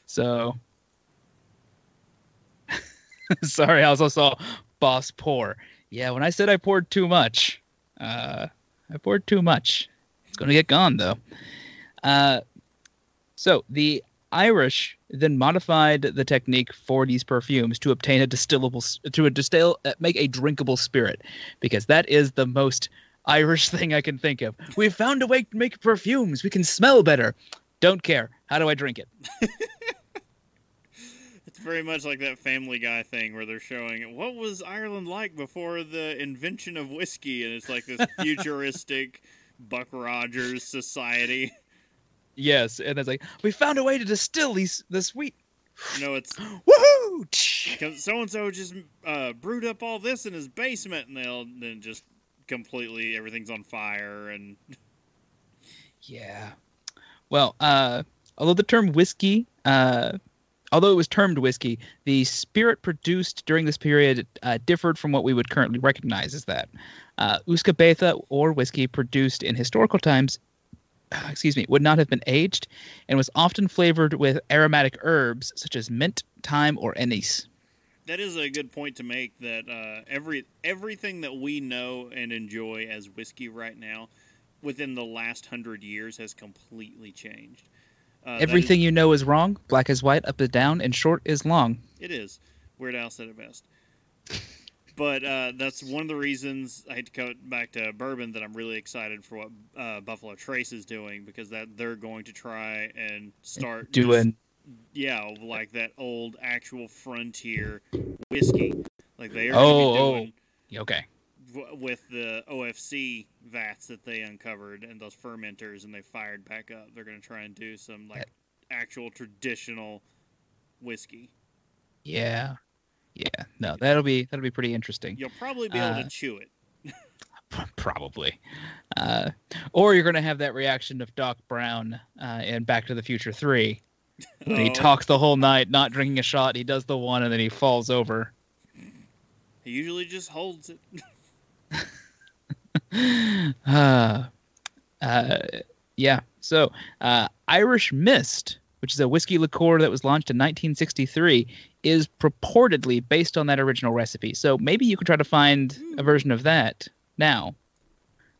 B: so, sorry, I also saw boss pour. Yeah, when I said I poured too much, uh, I poured too much. It's going to get gone though. Uh, so the Irish then modified the technique for these perfumes to obtain a distillable to a distill uh, make a drinkable spirit because that is the most Irish thing I can think of. We've found a way to make perfumes. We can smell better. Don't care. How do I drink it?
C: It's very much like that Family Guy thing where they're showing what was Ireland like before the invention of whiskey, and it's like this futuristic Buck Rogers society.
B: Yes, and it's like we found a way to distill these the sweet.
C: You know, it's
B: Woohoo!
C: so and so just uh, brewed up all this in his basement, and they'll then just completely everything's on fire, and
B: Yeah. Well, uh, although the term whiskey, uh, although it was termed whiskey, the spirit produced during this period uh, differed from what we would currently recognize as that. Uh, Uskabetha or whiskey produced in historical times, excuse me, would not have been aged, and was often flavored with aromatic herbs such as mint, thyme, or anise.
C: that is a good point to make. That uh, every everything that we know and enjoy as whiskey right now, within the last hundred years, has completely changed. Uh, that is-
B: Everything you know is wrong. Black is white, up is down, and short is long.
C: It is. Weird Al said it best. But uh, that's one of the reasons I hate to go back to bourbon that I'm really excited for what uh, Buffalo Trace is doing because that they're going to try and start just-
B: Doing
C: yeah like that old actual frontier whiskey like they are
B: Oh,
C: be doing
B: okay.
C: w- with the OFC vats that they uncovered and those fermenters and they fired back up. They're going to try and do some like actual traditional whiskey.
B: Yeah. Yeah. No, that'll be that'll be pretty interesting.
C: You'll probably be able
B: Uh,
C: to chew it.
B: Probably. Uh, or you're gonna have that reaction of Doc Brown uh, in Back to the Future Three. He
C: Oh.
B: talks the whole night, not drinking a shot. He does the one, and then he falls over.
C: He usually just holds it.
B: uh, uh, yeah. So, uh, Irish Mist, which is a whiskey liqueur that was launched in 1963, is purportedly based on that original recipe. So maybe you could try to find a version of that now.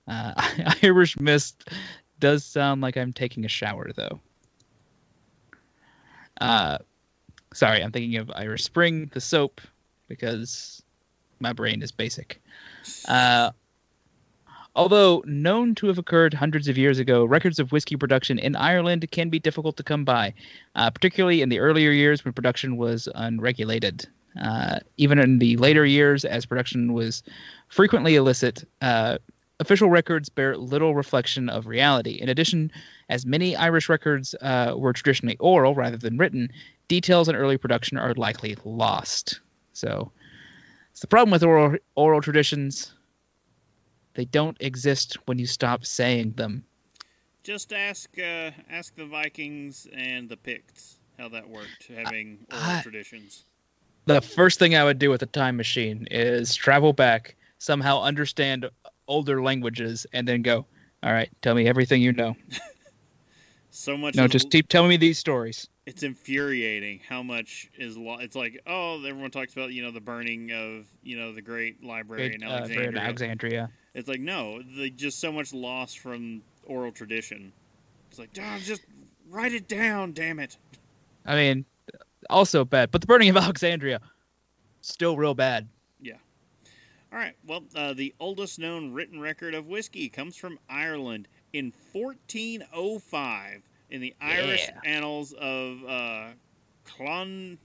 B: Uh, Irish Mist does sound like I'm taking a shower, though. Uh, sorry, I'm thinking of Irish Spring, the soap, because my brain is basic. Uh, although known to have occurred hundreds of years ago, records of whiskey production in Ireland can be difficult to come by, uh, particularly in the earlier years when production was unregulated. Uh, even in the later years, as production was frequently illicit, uh, official records bear little reflection of reality. In addition, as many Irish records uh, were traditionally oral rather than written, details on early production are likely lost. So, it's the problem with oral oral traditions. They don't exist when you stop saying them.
C: Just ask uh, ask the Vikings and the Picts how that worked, having oral
B: I-
C: traditions.
B: The first thing I would do with a time machine is travel back, somehow understand older languages, and then go, all right, tell me everything you know.
C: So much.
B: No, just keep telling me these stories.
C: it's infuriating how much is lo- it's like oh everyone talks about you know the burning of you know the great library in
B: Uh, for
C: Alexandria. It's like no, they just so much lost from oral tradition. It's like, Dom, just write it down, damn it.
B: I mean, also bad, but the burning of Alexandria, still real bad. Yeah.
C: All right, well, uh, the oldest known written record of whiskey comes from Ireland in 1405 in the Irish
B: Yeah.
C: annals of uh, Clon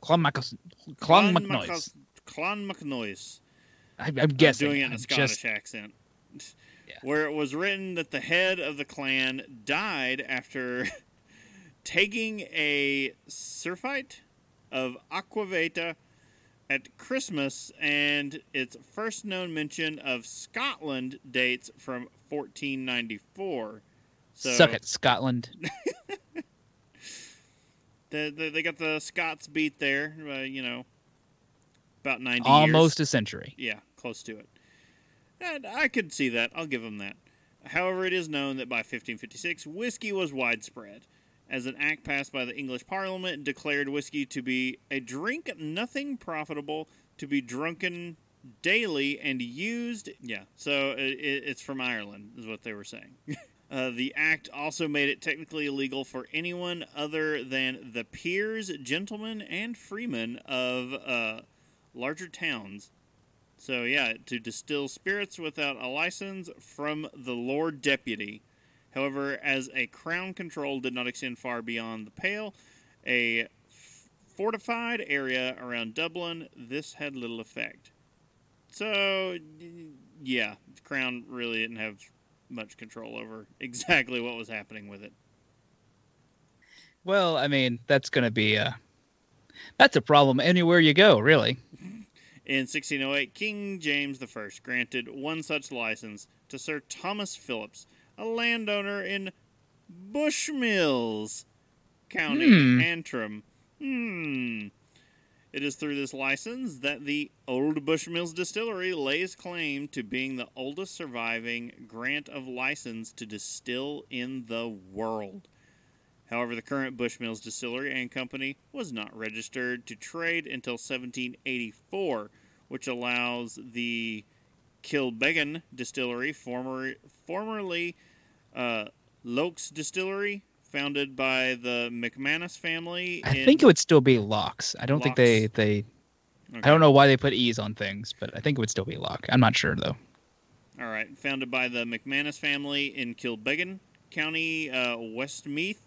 B: Clonmacnoise. Clonmacnoise. I'm, I'm guessing.
C: I'm doing it in a Scottish
B: just-
C: accent.
B: Yeah.
C: Where it was written that the head of the clan died after taking a surfeit of aquavita at Christmas, and its first known mention of Scotland dates from 1494. So
B: Suck it, Scotland.
C: The, the, they got the Scots beat there, uh, you know, about 90 years.
B: Almost a century.
C: Yeah, close to it. And I could see that. I'll give them that. However, it is known that by 1556, whiskey was widespread, as an act passed by the English Parliament declared whiskey to be a drink nothing profitable to be drunken daily and used. Yeah, so it, it's from Ireland, is what they were saying. Uh, the act also made it technically illegal for anyone other than the peers, gentlemen, and freemen of uh, larger towns so yeah, to distill spirits without a license from the Lord Deputy. However, as a crown control did not extend far beyond the Pale, a fortified area around Dublin, this had little effect. So yeah, the crown really didn't have much control over exactly what was happening with it.
B: Well, I mean, that's going to be a that's a problem anywhere you go, really.
C: In 1608, King James I granted one such license to Sir Thomas Phillips, a landowner in Bushmills County,
B: Hmm.
C: Antrim. Hmm. It is through this license that the Old Bushmills Distillery lays claim to being the oldest surviving grant of license to distill in the world. However, the current Bushmills Distillery and Company was not registered to trade until 1784, which allows the Kilbeggan Distillery, former, formerly uh, Lockes Distillery, founded by the McManus family.
B: I
C: in-
B: think it would still be locks. I don't think they they.
C: Okay.
B: I don't know why they put e's on things, but I think it would still be lock. I'm not sure though.
C: All right, founded by the McManus family in Kilbeggan County, uh, Westmeath,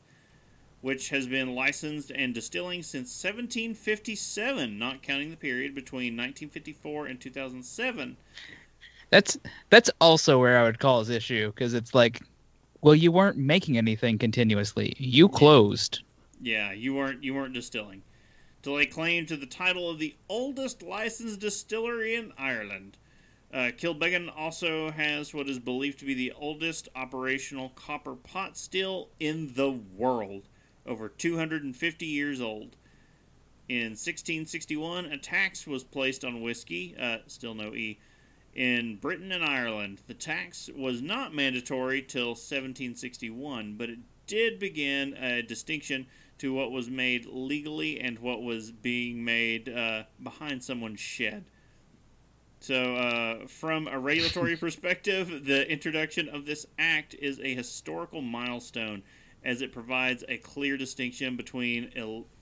C: which has been licensed and distilling since 1757, not counting the period between 1954 and 2007.
B: That's that's also where I would call his issue because it's like, well, you weren't making anything continuously. You closed.
C: Yeah, you weren't you weren't distilling. To lay claim to the title of the oldest licensed distillery in Ireland. Uh, Kilbeggan also has what is believed to be the oldest operational copper pot still in the world, over 250 years old. In 1661, a tax was placed on whiskey, uh, still no E, in Britain and Ireland. The tax was not mandatory till 1761, but it did begin a distinction to what was made legally and what was being made uh, behind someone's shed. So, uh, from a regulatory perspective, the introduction of this act is a historical milestone as it provides a clear distinction between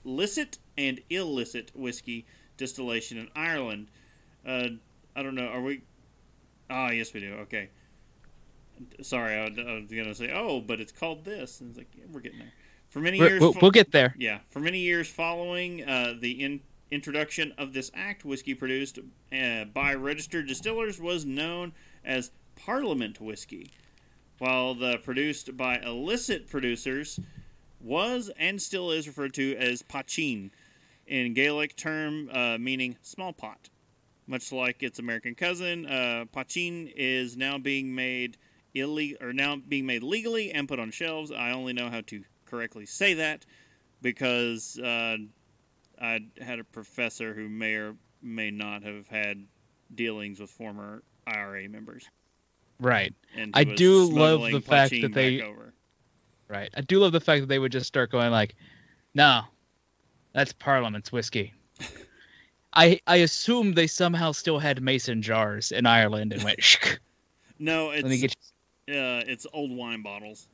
C: illicit and illicit whiskey distillation in Ireland. Uh, I don't know. Are we? Ah, yes, we do. Okay. Sorry, I, I was gonna say, oh, but it's called this, and it's like yeah, we're getting there. For many
B: We're-
C: years,
B: we'll,
C: fo-
B: we'll get there.
C: yeah, for many years following uh, the in- introduction of this act, whiskey produced uh, by registered distillers was known as Parliament whiskey, while the produced by illicit producers was and still is referred to as poitín, in Gaelic term uh, meaning small pot. Much like its American cousin, uh, poitín is now being made ille- or now being made legally and put on shelves. I only know how to correctly say that because uh, I had a professor who may or may not have had dealings with former IRA members.
B: Right. I do love the fact that they-
C: over.
B: Right. I do love the fact that they would just start going like, "No, that's Parliament's whiskey." I I assume they somehow still had mason jars in Ireland and went, Shk,
C: No,
B: "Let me
C: it's
B: get."
C: uh, it's old wine bottles.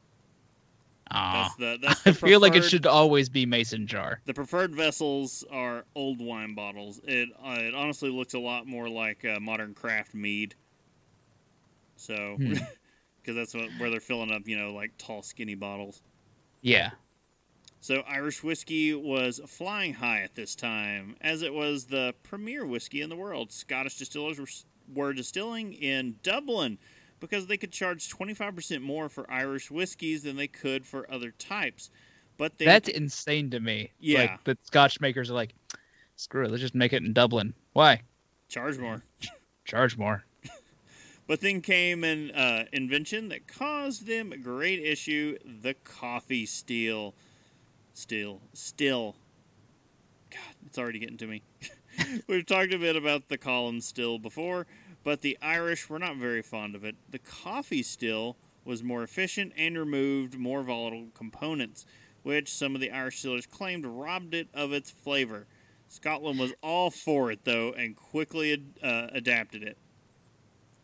B: Aw.
C: That's the that's the
B: I feel like it should always be mason jar.
C: The preferred vessels are old wine bottles. It uh, it honestly looks a lot more like uh, modern craft mead. So,
B: Hmm.
C: because that's what, where they're filling up, you know, like tall, skinny bottles.
B: Yeah.
C: So Irish whiskey was flying high at this time, as it was the premier whiskey in the world. Scottish distillers were, were distilling in Dublin because they could charge 25% more for Irish whiskeys than they could for other types. But they
B: That's insane to me.
C: Yeah.
B: Like the Scotch makers are like, screw it, let's just make it in Dublin. Why?
C: charge more.
B: Charge more.
C: But then came an uh, invention that caused them a great issue: the Coffey still, still, still. God, it's already getting to me. We've talked a bit about the column still before, but the Irish were not very fond of it. The Coffey still was more efficient and removed more volatile components, which some of the Irish distillers claimed robbed it of its flavor. Scotland was all for it though, and quickly uh, adapted it.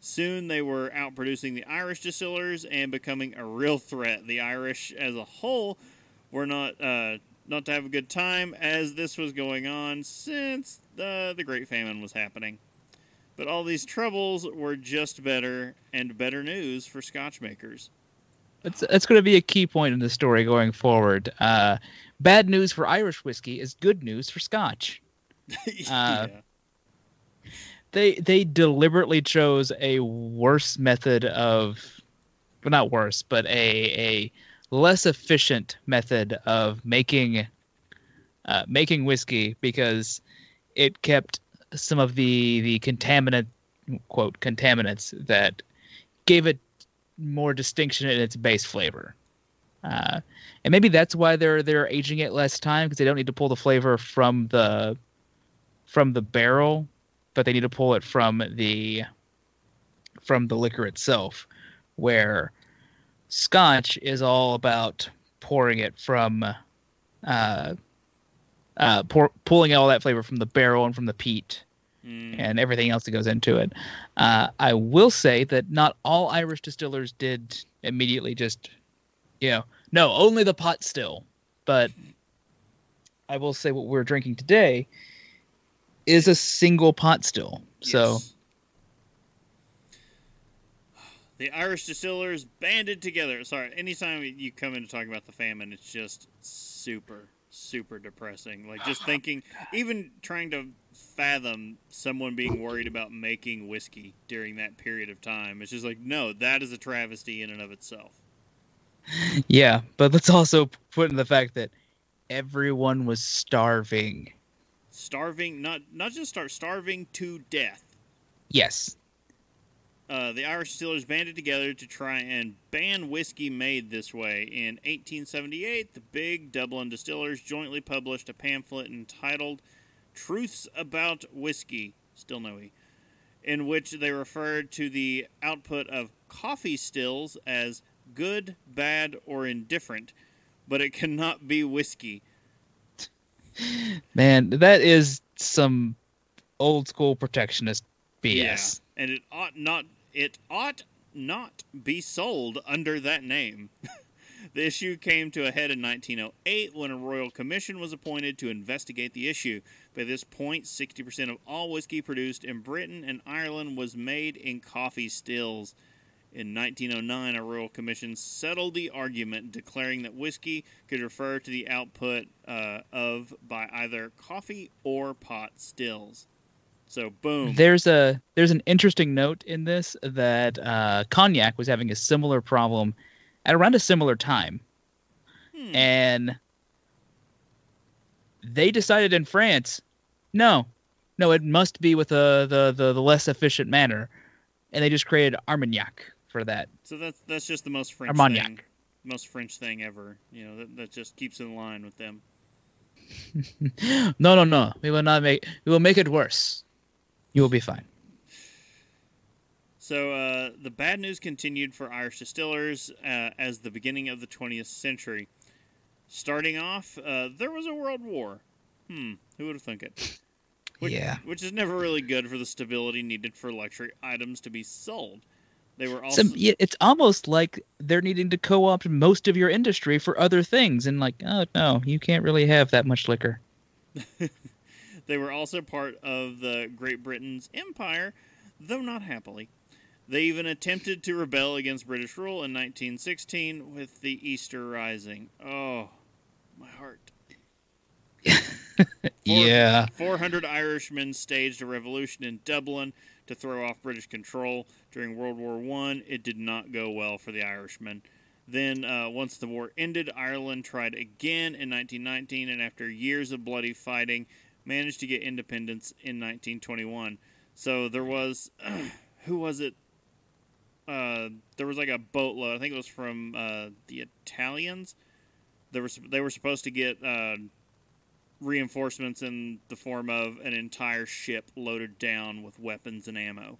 C: Soon they were outproducing the Irish distillers and becoming a real threat. The Irish as a whole were not uh, not to have a good time as this was going on since the the Great Famine was happening. But all these troubles were just better and better news for Scotch makers.
B: That's that's going to be a key point in the story going forward. Uh, bad news for Irish whiskey is good news for Scotch.
C: yeah.
B: They they deliberately chose a worse method of, well, not worse, but a a less efficient method of making uh, making whiskey because it kept some of the the contaminant quote contaminants that gave it more distinction in its base flavor. Uh, and maybe that's why they're they're aging it less time because they don't need to pull the flavor from the from the barrel, but they need to pull it from the from the liquor itself, where Scotch is all about pouring it from uh, uh, pour, pulling all that flavor from the barrel and from the peat
C: Mm.
B: and everything else that goes into it. Uh, I will say that not all Irish distillers did immediately just, you know, no, only the pot still. But I will say what we're drinking today is a single pot still. So
C: The Irish distillers banded together. Sorry, anytime you come in to talk about the famine, it's just super, super depressing. Like just thinking, even trying to fathom someone being worried about making whiskey during that period of time. It's just like, no, that is a travesty in and of itself.
B: yeah, but let's also put in the fact that everyone was starving.
C: Starving, not not just start starving to death.
B: Yes.
C: Uh, the Irish distillers banded together to try and ban whiskey made this way. In 1878, the big Dublin distillers jointly published a pamphlet entitled Truths About Whiskey, still no E, in which they referred to the output of Coffey stills as good, bad, or indifferent, but it cannot be whiskey.
B: Man, that is some old school protectionist BS.
C: Yeah, and it ought not it ought not be sold under that name. The issue came to a head in 1908 when a royal commission was appointed to investigate the issue. By this point, 60% of all whiskey produced in Britain and Ireland was made in Coffey stills. In 1909, a royal commission settled the argument, declaring that whiskey could refer to the output uh, of by either Coffey or pot stills. So, boom.
B: There's a there's an interesting note in this that uh, cognac was having a similar problem at around a similar time,
C: Hmm.
B: and they decided in France, no, no, it must be with the the the, the less efficient manner, and they just created Armagnac for that.
C: So that's that's just the most French
B: Armagnac.
C: thing, most French thing ever. You know that, that just keeps in line with them.
B: No, no, no, we will not make we will make it worse. You will be fine.
C: So uh, the bad news continued for Irish distillers uh, as the beginning of the 20th century. Starting off, uh, there was a world war. Hmm, who would have thunk it? Which,
B: Yeah.
C: which is never really good for the stability needed for luxury items to be sold. They were also
B: Some, it's almost like they're needing to co-opt most of your industry for other things, and like, oh no, you can't really have that much liquor.
C: They were also part of the Great Britain's empire, though not happily. They even attempted to rebel against British rule in 1916 with the Easter Rising. Oh, my heart.
B: Yeah.
C: 400 Irishmen staged a revolution in Dublin to throw off British control during World War One. It did not go well for the Irishmen. Then, uh, once the war ended, Ireland tried again in 1919, and after years of bloody fighting, managed to get independence in 1921. So there was, who was it? Uh, there was like a boatload. I think it was from uh, the Italians. They were they were supposed to get uh, reinforcements in the form of an entire ship loaded down with weapons and ammo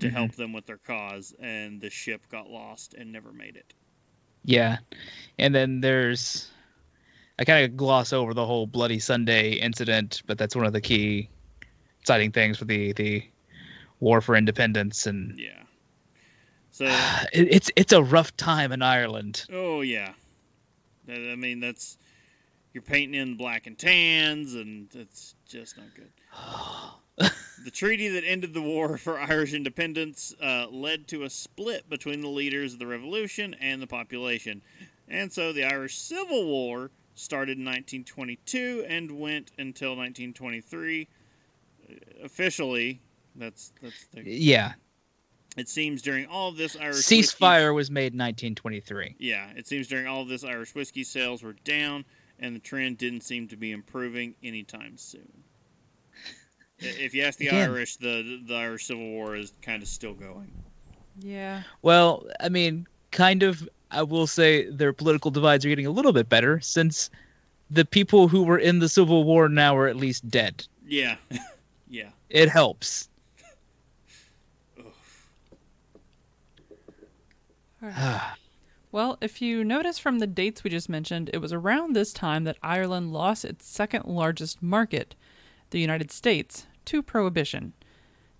C: to
B: Mhm.
C: help them with their cause, and the ship got lost and never made it.
B: Yeah. And then there's I kind of gloss over the whole Bloody Sunday incident, but that's one of the key exciting things for the the war for independence and
C: Yeah. So,
B: it, it's it's a rough time in Ireland.
C: oh yeah, I mean that's you're painting in black and tans, and it's just not good. the treaty that ended the war for Irish independence uh, led to a split between the leaders of the revolution and the population. And so the Irish Civil War started in 1922 and went until 1923. Uh, Officially, that's that's the,
B: Yeah.
C: it seems during all of this Irish whiskey-
B: Ceasefire was made in 1923.
C: yeah, it seems during all of this Irish whiskey sales were down, and the trend didn't seem to be improving anytime soon. If you ask the
B: Again.
C: Irish, the the Irish Civil War is kind of still going.
A: Yeah.
B: Well, I mean, kind of. I will say their political divides are getting a little bit better since the people who were in the Civil War now are at least dead.
C: Yeah, yeah.
B: It helps.
A: Well, if you notice from the dates we just mentioned, it was around this time that Ireland lost its second largest market, the United States, to prohibition.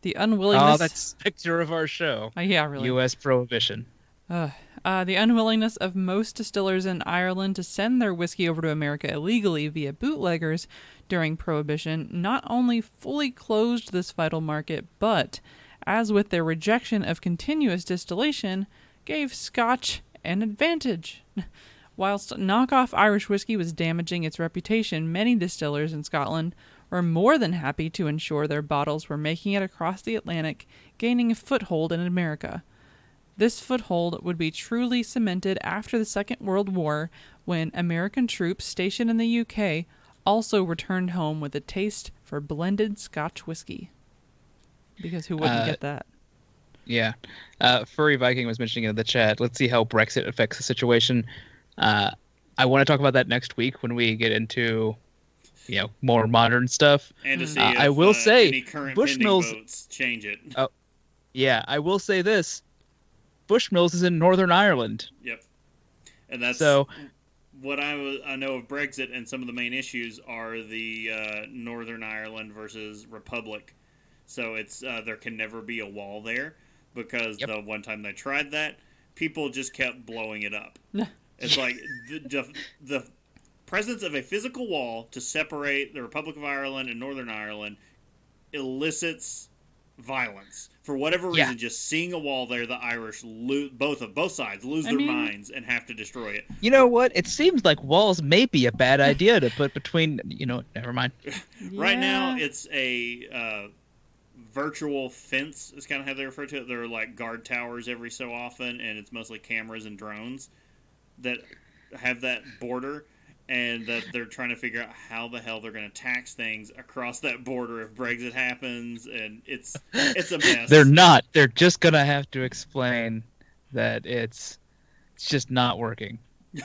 A: The unwillingness.
B: Oh, that's picture of our show.
A: Uh, yeah, really.
B: U.S. prohibition.
A: Uh, uh, the unwillingness of most distillers in Ireland to send their whiskey over to America illegally via bootleggers during Prohibition not only fully closed this vital market, but, as with their rejection of continuous distillation, gave Scotch an advantage. Whilst knockoff Irish whiskey was damaging its reputation, many distillers in Scotland were more than happy to ensure their bottles were making it across the Atlantic, gaining a foothold in America. This foothold would be truly cemented after the Second World War when American troops stationed in the UK also returned home with a taste for blended Scotch whiskey. Because who wouldn't
B: Uh,
A: get that?
B: Yeah. Uh, Furry Viking was mentioning in the chat. Let's see how Brexit affects the situation. Uh, I want to talk about that next week when we get into, you know, more modern stuff.
C: And to see
B: Uh,
C: if
B: I will
C: uh,
B: say,
C: any current pending
B: Bushmills-
C: votes change it.
B: Oh, Yeah, I will say this: Bushmills is in Northern Ireland,
C: Yep. And that's
B: so
C: what I was, I know of Brexit, and some of the main issues are the uh, Northern Ireland versus Republic. So it's uh, there can never be a wall there because
B: Yep.
C: the one time they tried that, people just kept blowing it up. It's like the, the the presence of a physical wall to separate the Republic of Ireland and Northern Ireland elicits violence. For whatever
B: Yeah.
C: reason, just seeing a wall there, the Irish lo- both of both sides lose
A: I
C: their
A: mean-
C: minds and have to destroy it.
B: You know what? It seems like walls may be a bad idea to put between. You know, never mind.
C: Right now, it's a uh, virtual fence. Is kind of how they refer to it. There are like guard towers every so often, and it's mostly cameras and drones that have that border, and that they're trying to figure out how the hell they're going to tax things across that border if Brexit happens, and it's it's a mess.
B: They're not. They're just gonna have to explain that it's it's just not working.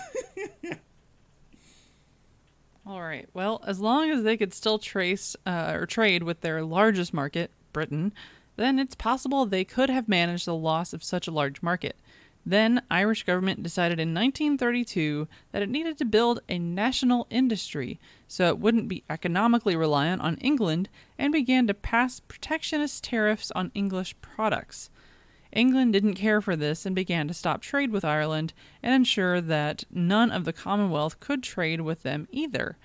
A: All right. Well, as long as they could still trace uh, or trade with their largest market, Britain, then it's possible they could have managed the loss of such a large market. Then, Irish government decided in 1932 that it needed to build a national industry so it wouldn't be economically reliant on England and began to pass protectionist tariffs on English products. England didn't care for this and began to stop trade with Ireland and ensure that none of the Commonwealth could trade with them either.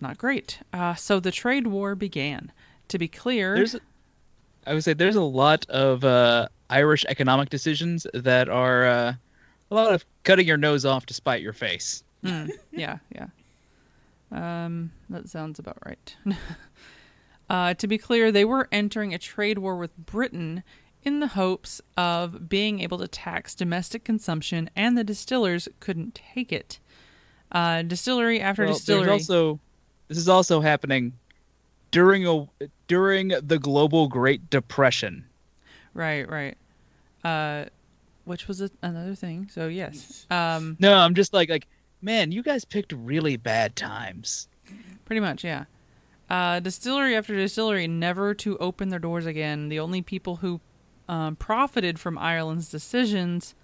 A: Not great. Uh, so the trade war began. To be clear,
B: There's, I would say, there's a lot of uh, Irish economic decisions that are uh, a lot of cutting your nose off to spite your face.
A: Mm, yeah, yeah. Um, that sounds about right. uh, to be clear, they were entering a trade war with Britain in the hopes of being able to tax domestic consumption, and the distillers couldn't take it. Uh, distillery after
B: Well,
A: distillery.
B: Also this is also happening during a during the global Great Depression.
A: Right, right. Uh, which was a, another thing. So yes, um,
B: No, I'm just like like man, you guys picked really bad times.
A: pretty much, yeah. Uh, distillery after distillery never to open their doors again. The only people who um, profited from Ireland's decisions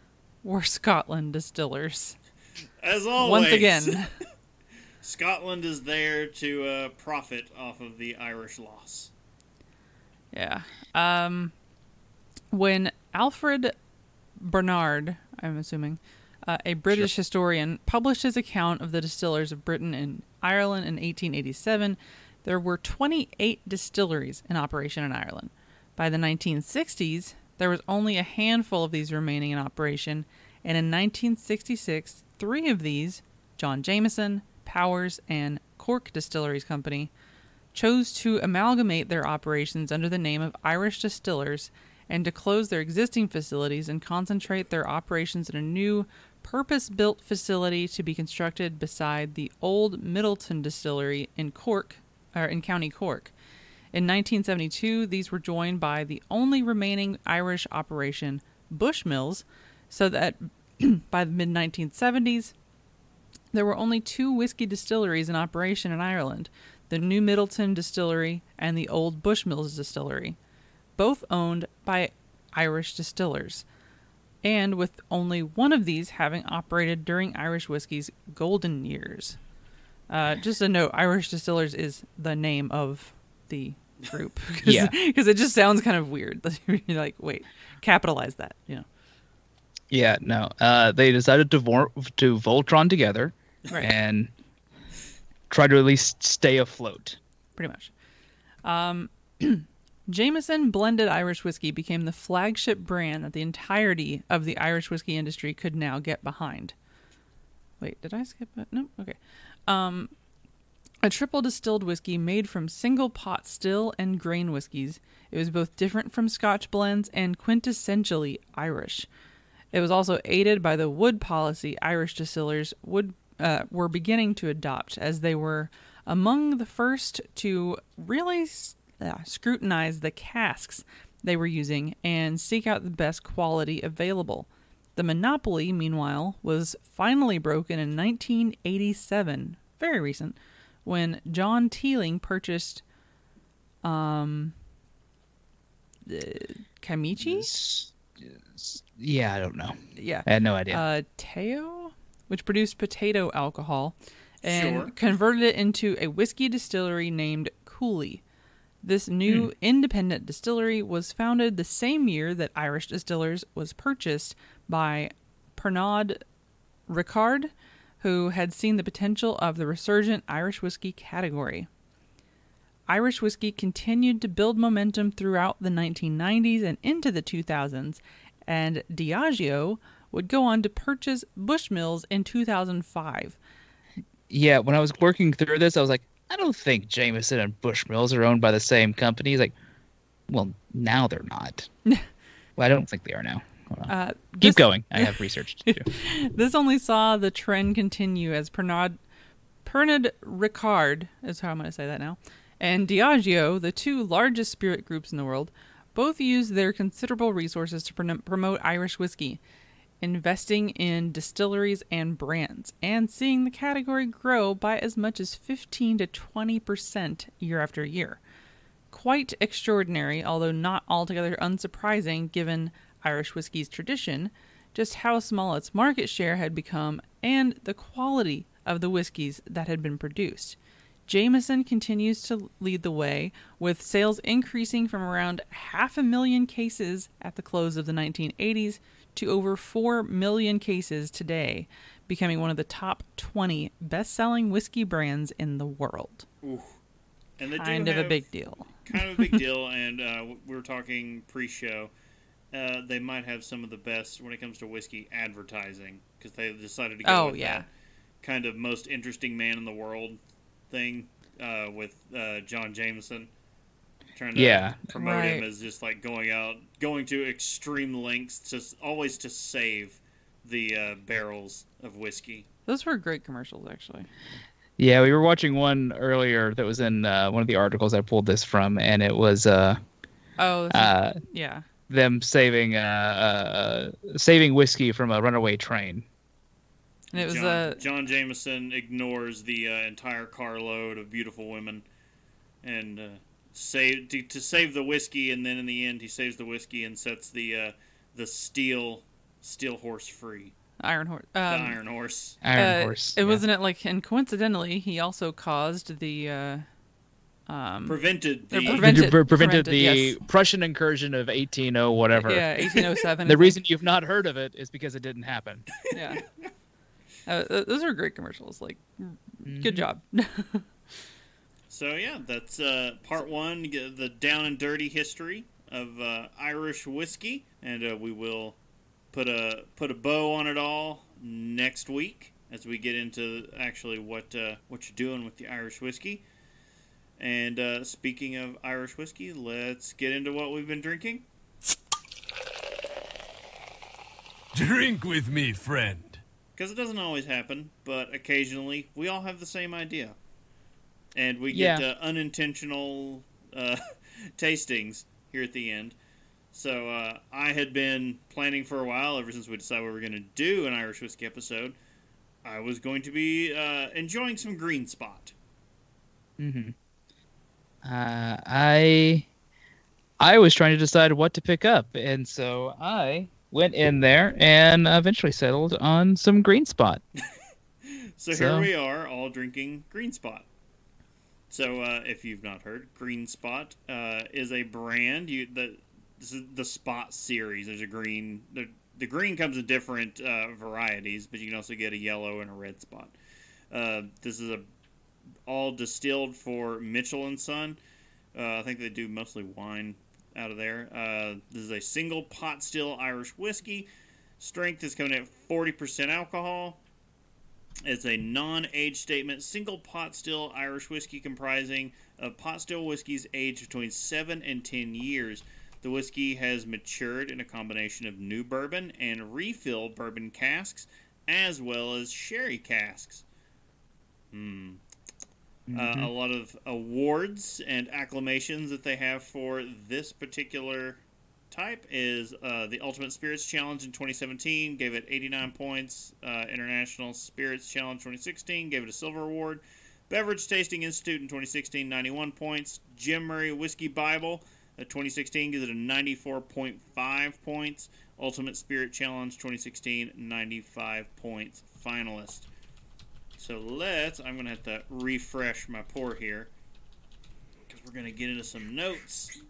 A: were Scotland distillers.
C: As always,
A: Once again,
C: Scotland is there to uh, profit off of the Irish loss.
A: yeah. Um, when Alfred Barnard, I'm assuming, uh, a British historian, published his account of the distillers of Britain and Ireland in 1887, there were 28 distilleries in operation in Ireland. By the 1960s, there was only a handful of these remaining in operation, and in 1966, three of these, John Jameson, Powers, and Cork Distilleries Company, chose to amalgamate their operations under the name of Irish Distillers and to close their existing facilities and concentrate their operations in a new purpose built facility to be constructed beside the old Midleton Distillery in Cork, or in County Cork. In 1972, these were joined by the only remaining Irish operation, Bushmills, so that by the mid 1970s, there were only two whiskey distilleries in operation in Ireland the New Midleton Distillery and the Old Bushmills Distillery, both owned by Irish distillers, and with only one of these having operated during Irish whiskey's golden years. Uh, just a note Irish Distillers is the name of the group. Cause,
B: Yeah.
A: Because it just sounds kind of weird. You're like, wait, capitalize that, you know.
B: Yeah, no. Uh, they decided to vor- to Voltron together
A: Right.
B: and try to at least stay afloat.
A: pretty much. Um, Jameson blended Irish whiskey became the flagship brand that the entirety of the Irish whiskey industry could now get behind. Wait, did I skip it? No. Okay. Um, a triple distilled whiskey made from single pot still and grain whiskies. It was both different from Scotch blends and quintessentially Irish. It was also aided by the wood policy Irish distillers would uh, were beginning to adopt, as they were among the first to really uh, scrutinize the casks they were using and seek out the best quality available. The monopoly, meanwhile, was finally broken in 1987, very recent, when John Teeling purchased um, uh,
B: Ceimici? Yeah, I don't know.
A: Yeah.
B: I had no idea.
A: uh, Teo, which produced potato alcohol, and
C: Sure.
A: converted it into a whiskey distillery named Cooley. This new hmm. independent distillery was founded the same year that Irish Distillers was purchased by Pernod Ricard, who had seen the potential of the resurgent Irish whiskey category. Irish whiskey continued to build momentum throughout the 1990s and into the 2000s, and Diageo would go on to purchase Bushmills in 2005.
B: Yeah, when I was working through this, I was like, I don't think Jameson and Bushmills are owned by the same company. He's like, well, now they're not. well, I don't think they are now.
A: Uh,
B: Keep
A: this-
B: going. I have research to do.
A: This only saw the trend continue as Pernod, Pernod Ricard, is how I'm going to say that now, and Diageo, the two largest spirit groups in the world, both use their considerable resources to prom- promote Irish whiskey, investing in distilleries and brands, and seeing the category grow by as much as 15 to 20 percent year after year. Quite extraordinary, although not altogether unsurprising given Irish whiskey's tradition, just how small its market share had become and the quality of the whiskeys that had been produced. Jameson continues to lead the way, with sales increasing from around half a million cases at the close of the 1980s to over 4 million cases today, becoming one of the top 20 best selling whiskey brands in the world. Ooh.
C: And they
A: Kind of a big deal.
C: kind of a big deal. And uh, we were talking pre-show. Uh, they might have some of the best when it comes to whiskey advertising because they decided to go
A: Oh,
C: with
A: yeah.
C: that kind of most interesting man in the world thing uh, with uh, John Jameson. Trying to
B: Yeah.
C: promote him
A: Right.
C: as just like going out, going to extreme lengths, just always to save the uh, barrels of whiskey.
A: Those were great commercials, actually.
B: Yeah, we were watching one earlier that was in uh, one of the articles I pulled this from, and it was uh,
A: Oh,
B: uh,
A: yeah.
B: them saving uh, uh, saving whiskey from a runaway train.
A: And it was
C: John,
A: uh,
C: John Jameson ignores the uh, entire carload of beautiful women and uh, save to, to save the whiskey, and then in the end, he saves the whiskey and sets the uh, the steel steel horse free.
A: Iron Horse.
C: The
A: Um,
C: Iron Horse.
B: Iron
A: uh,
B: Horse.
A: It
B: yeah.
A: wasn't it like, and coincidentally, he also caused the. Uh, um,
C: Prevented the
A: prevented-
B: Pre- prevented,
A: prevented,
B: the
A: yes.
B: Prussian incursion of 180 whatever.
A: yeah, 1807.
B: The reason you've not heard of it is because it didn't happen.
A: Yeah. Uh, those are great commercials. Like,
B: Mm-hmm.
A: good job.
C: So yeah, that's uh, part one, the down and dirty history of uh, Irish whiskey, and uh, we will put a put a bow on it all next week as we get into actually what uh, what you're doing with the Irish whiskey. And uh, speaking of Irish whiskey, let's get into what we've been drinking.
E: Drink with me, friend.
C: Because it doesn't always happen, but occasionally we all have the same idea. And we
B: Yeah.
C: get uh, unintentional uh, tastings here at the end. So uh, I had been planning for a while, ever since we decided we were going to do an Irish whiskey episode. I was going to be uh, enjoying some Green Spot.
B: hmm Uh, I I was trying to decide what to pick up, and so I went in there and eventually settled on some Green Spot.
C: So,
B: So-
C: here we are, all drinking Green Spot. So uh, if you've not heard, Green Spot uh, is a brand. You the this is the Spot series. There's a green. The, the green comes in different uh, varieties, but you can also get a yellow and a red spot. Uh, this is a all distilled for Mitchell and Son. Uh, I think they do mostly wine out of there. Uh, this is a single pot still Irish whiskey. Strength is coming at 40% alcohol. It's a non-age statement, single pot still Irish whiskey comprising of pot still whiskeys aged between seven and ten years. The whiskey has matured in a combination of new bourbon and refill bourbon casks, as well as sherry casks. Hmm. Uh, a lot of awards and acclamations that they have for this particular type is uh, the Ultimate Spirits Challenge in 2017 gave it 89 points. Uh, International Spirits Challenge 2016 gave it a silver award. Beverage Tasting Institute in 2016 91 points. Jim Murray Whiskey Bible uh, 2016 gives it a 94.5 points. Ultimate Spirit Challenge 2016 95 points. Finalist. So let's. I'm gonna have to refresh my pour here because we're gonna get into some notes.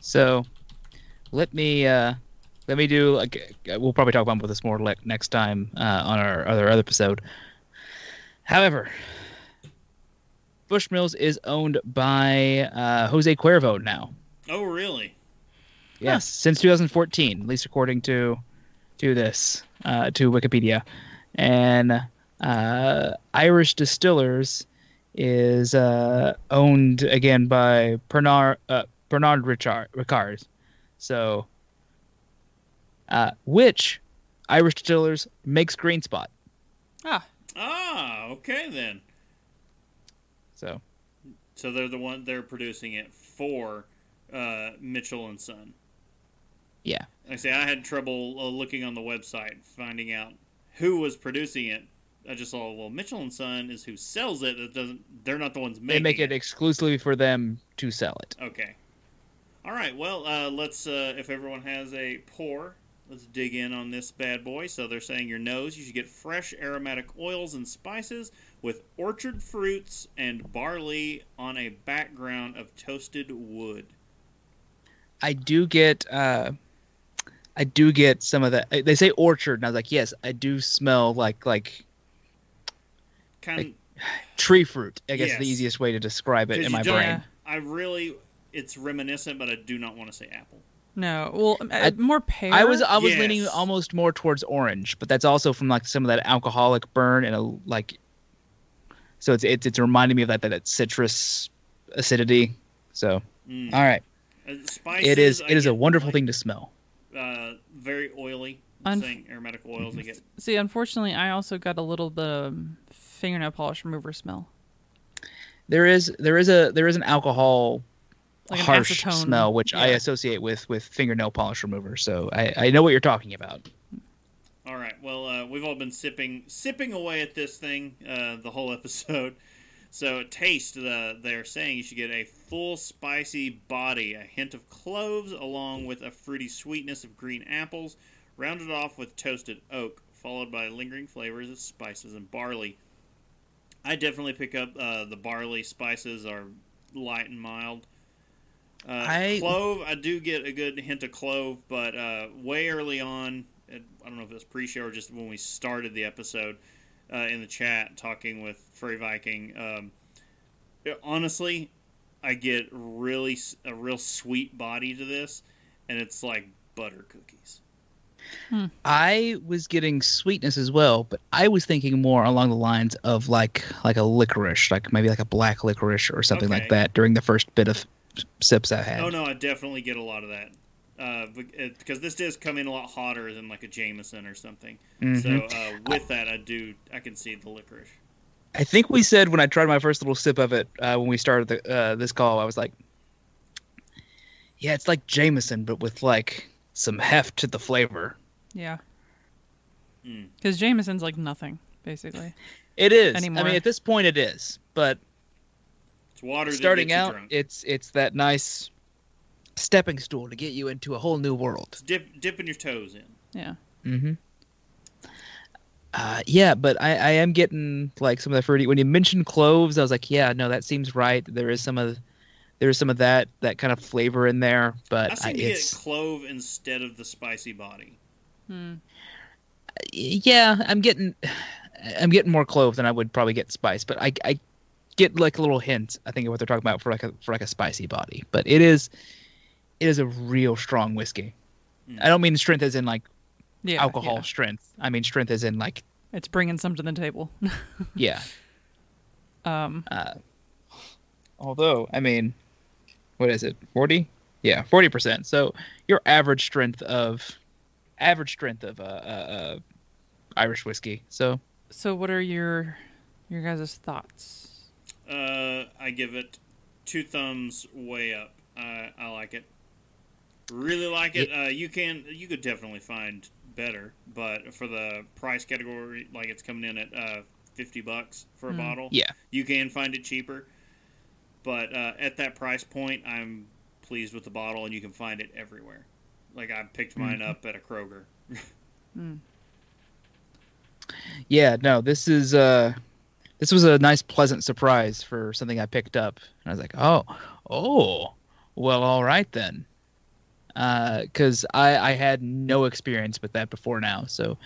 B: So let me uh, let me do like uh, we'll probably talk about this more le- next time uh, on our other other episode. However, Bushmills is owned by uh, Jose Cuervo now.
C: Oh, really?
B: Yes, since 2014, at least according to to this uh, to Wikipedia, and uh, Irish Distillers is uh, owned again by Bernard uh, Bernard Richard Ricard. So, uh, which Irish Distillers makes Green Spot.
A: Ah,
C: Ah, okay then.
B: So
C: So they're the one they're producing it for uh, Mitchell and Son.
B: yeah,
C: Like I say, I had trouble uh, looking on the website finding out who was producing it. I just saw well, Mitchell and Son is who sells it. That doesn't. They're not the ones making
B: they make it exclusively for them to sell it.
C: Okay. All right. Well, uh, let's. Uh, if everyone has a pour, let's dig in on this bad boy. So they're saying your nose. You should get fresh aromatic oils and spices with orchard fruits and barley on a background of toasted wood.
B: I do get uh I do get some of that. They say orchard, and I was like, yes, I do smell like like
C: Kind
B: tree fruit. I guess is the easiest way to describe it in my brain.
C: I really, it's reminiscent, but I do not want to say apple.
A: no. Well, uh,
B: I-
A: more pear.
B: I was I was leaning almost more towards orange, but that's also from like some of that alcoholic burn and a like. So it's it's it's reminding me of that that, that citrus acidity. So
C: Mm.
B: all right,
C: Uh, spices.
B: it is
C: I
B: it is a wonderful
C: like,
B: thing to smell.
C: Uh, very oily.
A: Unf-
C: saying aromatic oils. I get.
A: See, unfortunately, I also got a little bit of fingernail polish remover smell.
B: There is there is a there is an alcohol
A: Like
B: harsh
A: acetone.
B: smell which I associate with with fingernail polish remover. So I I know what you're talking about.
C: All right. Well, uh, we've all been sipping sipping away at this thing uh, the whole episode. So taste, uh, they're saying you should get a full spicy body, a hint of cloves, along with a fruity sweetness of green apples, rounded off with toasted oak, followed by lingering flavors of spices and barley. I definitely pick up uh, the barley spices are light and mild. Uh,
B: I-
C: clove, I do get a good hint of clove, but uh, way early on, I don't know if it was pre-show or just when we started the episode uh, in the chat talking with Furry Viking. Um, it- honestly, I get really a real sweet body to this, and it's like butter cookies.
B: I was getting sweetness as well, but I was thinking more along the lines of like like a licorice, like maybe like a black licorice or something like that during the first bit of sips I had.
C: Oh no, I definitely get a lot of that. Uh, because this does come in a lot hotter than like a Jameson or something.
B: Mhm.
C: So uh, with that, I do I can see the licorice.
B: I think we said when I tried my first little sip of it uh, when we started the, uh, this call, I was like, "Yeah, it's like Jameson, but with like some heft to the flavor."
A: Yeah.
C: Mm.
A: Because Jameson's like nothing, basically.
B: It is. I mean, at this point, it is. But
C: It's water that
B: starting
C: gets you
B: out,
C: drunk.
B: it's it's that nice stepping stool to get you into a whole new world.
C: It's dip dipping your toes in.
A: Yeah.
B: Mm-hmm. Uh, yeah, but I, I am getting like some of the fruity. When you mentioned cloves, I was like, yeah, no, that seems right. There is some of there is some of that that kind of flavor in there, but
C: I
B: I,
C: seem to get
B: it's
C: clove instead of the spicy body.
A: Hmm.
B: yeah, I'm getting I'm getting more clove than I would probably get spice, but I I get like a little hint. I think of what they're talking about for like a for like a spicy body, but it is it is a real strong whiskey.
C: Mm.
B: I don't mean strength as in like
A: Yeah.
B: alcohol
A: yeah.
B: strength. I mean strength as in like
A: It's bringing some to the table.
B: yeah.
A: um.
B: Uh, although, I mean, what is it? Forty? Yeah, forty percent. So your average strength of average strength of uh, uh, uh, Irish whiskey. So
A: So, what are your your guys' thoughts?
C: Uh, I give it two thumbs way up. I I like it. Really like it. Uh, you can you could definitely find better, but for the price category, like it's coming in at uh, fifty bucks for a
A: Hmm.
C: bottle.
B: yeah,
C: You can find it cheaper, but uh, at that price point, I'm pleased with the bottle, and you can find it everywhere. Like I picked mine
B: Mm-hmm.
C: up at a Kroger.
B: yeah. No, this is uh, this was a nice, pleasant surprise for something I picked up, and I was like, oh, oh, well, all right then. because I I had no experience with that before now. So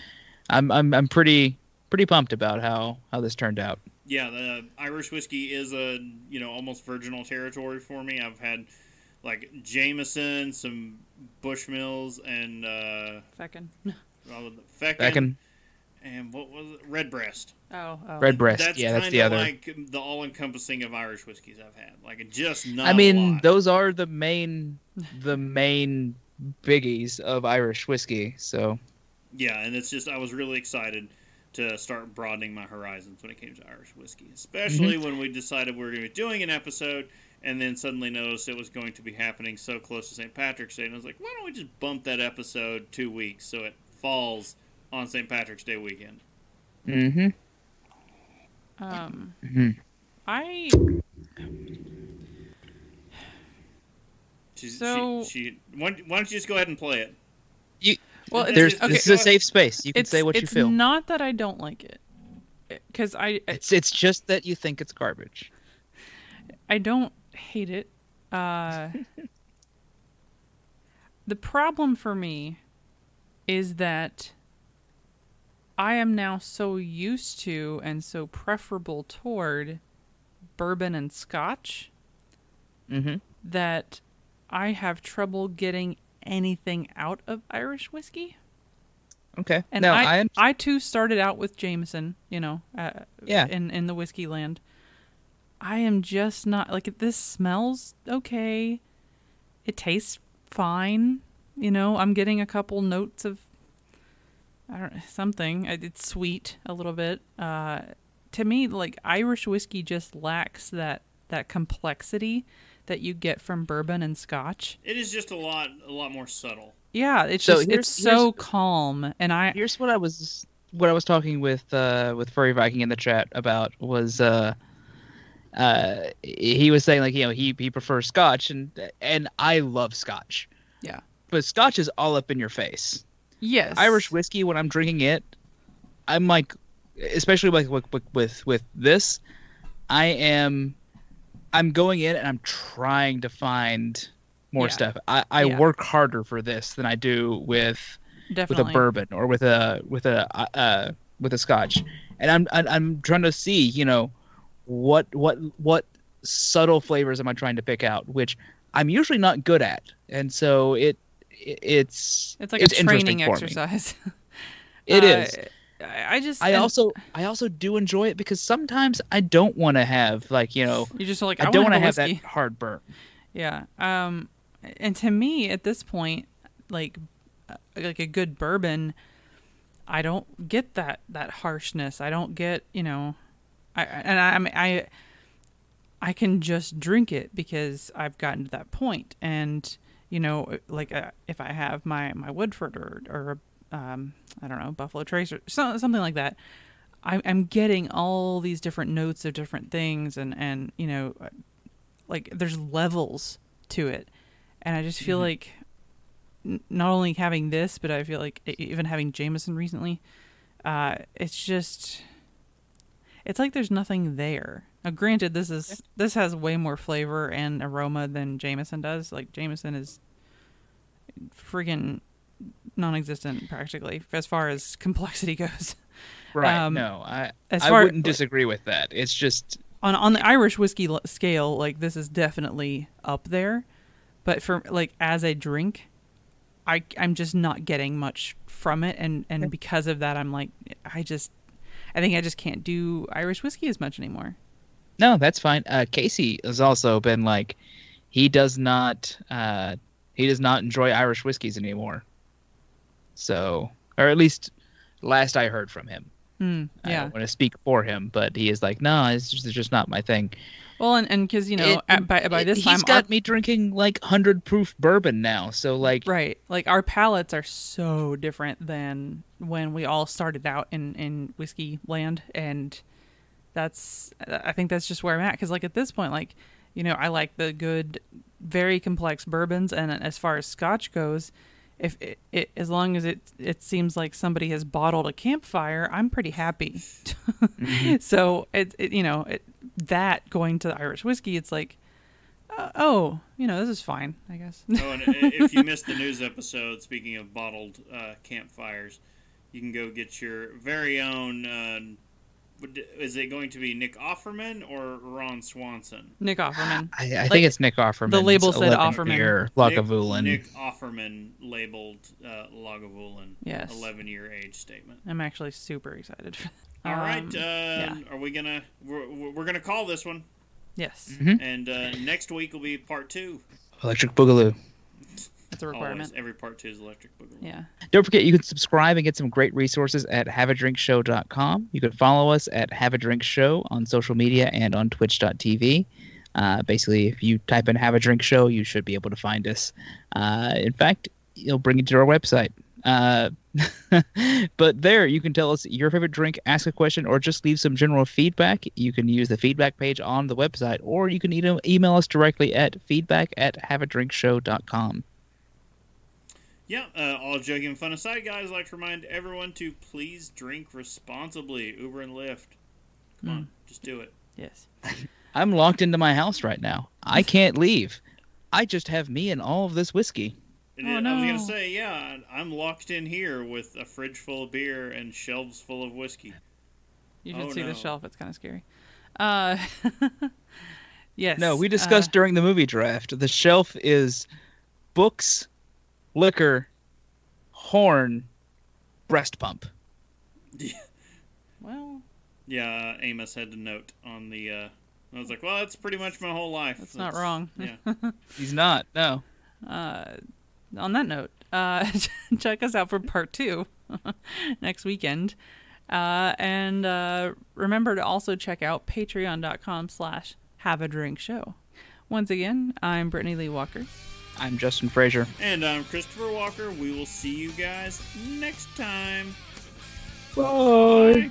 B: I'm I'm I'm pretty pretty pumped about how how this turned out.
C: Yeah, the Irish whiskey is a you know almost virginal territory for me. I've had like Jameson, some Bushmills, and uh,
A: Feckin.
C: well, Feckin,
B: Feckin.
C: and what was it? Redbreast.
A: Oh, oh.
B: Redbreast,
C: That's
B: yeah, that's
C: kind
B: the
C: of
B: other.
C: like the all-encompassing of Irish whiskeys I've had. Like just not.
B: I
C: a
B: mean,
C: lot.
B: those are the main the main biggies of Irish whiskey. So
C: Yeah, and it's just I was really excited to start broadening my horizons when it came to Irish whiskey, especially
B: Mm-hmm.
C: when we decided we were going to be doing an episode, and then suddenly noticed it was going to be happening so close to St. Patrick's Day, and I was like, why don't we just bump that episode two weeks so it falls on St. Patrick's Day weekend?
B: hmm
A: Um,
B: Mhm.
A: I
C: She,
A: So-
C: she, she why, why don't you just go ahead and play it?
A: You well, it's,
B: there's
A: okay,
B: this is a safe space. You can say what you feel.
A: it's
B: feel.
A: not that I don't like it, because I
B: It's it's just that you think it's garbage.
A: I don't hate it. Uh, the problem for me is that I am now so used to and so preferable toward bourbon and scotch
B: Mm-hmm.
A: that I have trouble getting anything out of Irish whiskey.
B: Okay.
A: And
B: no,
A: I,
B: I,
A: I too started out with Jameson, you know, uh,
B: Yeah.
A: in in the whiskey land. I am just not like this smells okay. It tastes fine, you know. I'm getting a couple notes of I don't something. It's sweet a little bit. Uh, to me, like Irish whiskey just lacks that that complexity that you get from bourbon and Scotch.
C: It is just a lot, a lot more subtle.
A: Yeah, it's
B: So
A: just it's so calm, and I
B: here's what I was what I was talking with uh with Furry Viking in the chat about was uh uh he was saying like you know he he prefers Scotch and and I love Scotch.
A: Yeah.
B: But Scotch is all up in your face.
A: Yes,
B: Irish whiskey when I'm drinking it, I'm like, especially like with with with, this, I am, I'm going in and I'm trying to find more
A: Yeah.
B: stuff. I, I
A: Yeah.
B: work harder for this than I do with
A: definitely.
B: with a bourbon or with a with a uh, with a Scotch, and I'm I'm, I'm trying to see you know what what what subtle flavors am I trying to pick out, which I'm usually not good at, and so it. It It's
A: It's like
B: it's
A: a training exercise.
B: It
A: Uh,
B: is.
A: I just
B: I
A: and
B: also I also do enjoy it because sometimes I don't want to have like you know
A: you just like
B: I,
A: I,
B: don't
A: want to
B: have that hard burn.
A: Yeah. Um, and to me, at this point, like, uh, like a good bourbon, I don't get that that harshness. I don't get, you know, I and I I mean, I I can just drink it because I've gotten to that point, and you know, like uh, if I have my my Woodford or or um, I don't know Buffalo Trace or so, something like that. I'm, I'm getting all these different notes of different things, and and you know, like there's levels to it and i just feel like n- not only having this but i feel like even having jameson recently uh it's just it's like there's nothing there now granted this is this has way more flavor and aroma than jameson does like jameson is friggin non-existent practically as far as complexity goes
B: Right?
A: Um,
B: no, I
A: as
B: I
A: far-
B: wouldn't disagree with that. It's just
A: on on the Irish whiskey l- scale, like this is definitely up there, but for like as a drink, I I'm just not getting much from it, and and because of that, I'm like I just I think I just can't do Irish whiskey as much anymore.
B: No, that's fine. Uh, Casey has also been like he does not uh, he does not enjoy Irish whiskeys anymore. So, or at least last I heard from him.
A: Mm,
B: I don't want to speak for him, but he is like, no, it's just, it's just not my thing.
A: Well, and and because you know
B: It-
A: at, by by
B: it-
A: this
B: he's
A: time,
B: got
A: our,
B: me drinking like hundred proof bourbon now. So like,
A: right, like our palates are so different than when we all started out in in whiskey land, and that's I think that's just where I'm at because like at this point, like you know, I like the good, very complex bourbons, and as far as Scotch goes, if it, it as long as it it seems like somebody has bottled a campfire, I'm pretty happy. so it, it you know it, that going to the Irish whiskey, it's like Uh, oh, you know, this is fine, I guess.
C: Oh, and if you missed the news episode, speaking of bottled uh, campfires, you can go get your very own. Uh, would- is it going to be Nick Offerman or Ron Swanson?
A: Nick Offerman.
B: I, I
A: Like,
B: think it's Nick Offerman.
A: the label said Offerman.
B: Year
C: Nick,
B: Lagavulin.
C: Nick Offerman labeled uh, Lagavulin.
A: Yes.
C: 11 year age statement.
A: I'm actually super excited. for that.
C: All right.
A: Um,
C: Uh,
A: yeah.
C: Are we gonna? We're, we're gonna call this one,
A: Yes,
B: Mhm.
C: and uh, next week will be part two.
B: Electric Boogaloo.
A: that's a
C: Always, every part two is electric boogaloo.
A: Yeah.
B: Don't forget, you can subscribe and get some great resources at haveadrinkshow.com. You can follow us at Have a Drink Show on social media and on twitch.tv. Uh, basically, if you type in Have a Drink Show, you should be able to find us. Uh, in fact, it'll bring you to our website. Uh, but there, you can tell us your favorite drink, ask a question, or just leave some general feedback. You can use the feedback page on the website, or you can email us directly at feedback at haveadrinkshow.com.
C: Yeah, uh, all joking and fun aside, guys, I'd like to remind everyone to please drink responsibly. Uber and Lyft. Come on, just do it.
A: Yes.
B: I'm locked into my house right now. I can't leave. I just have me and all of this whiskey.
C: And
A: Oh,
C: I was gonna say, yeah, I'm locked in here with a fridge full of beer and shelves full of whiskey.
A: You should
C: Oh,
A: see
C: no.
A: the shelf. It's kind of scary. Uh, yes.
B: No, we
A: uh,
B: discussed during the movie draft. The shelf is books, liquor, horn, breast pump.
A: well,
C: Yeah, Amos had to note on the. Uh, I was like, well, that's pretty much my whole life.
A: That's not wrong.
C: Yeah.
B: He's not. No.
A: uh, on that note, uh, check us out for part two next weekend. Uh, and uh, remember to also check out patreon.com slash have a drink show. Once again, I'm Brittany Lee Walker.
B: I'm Justin Frazier.
C: And I'm Christopher Walker. We will see you guys next time.
B: Bye.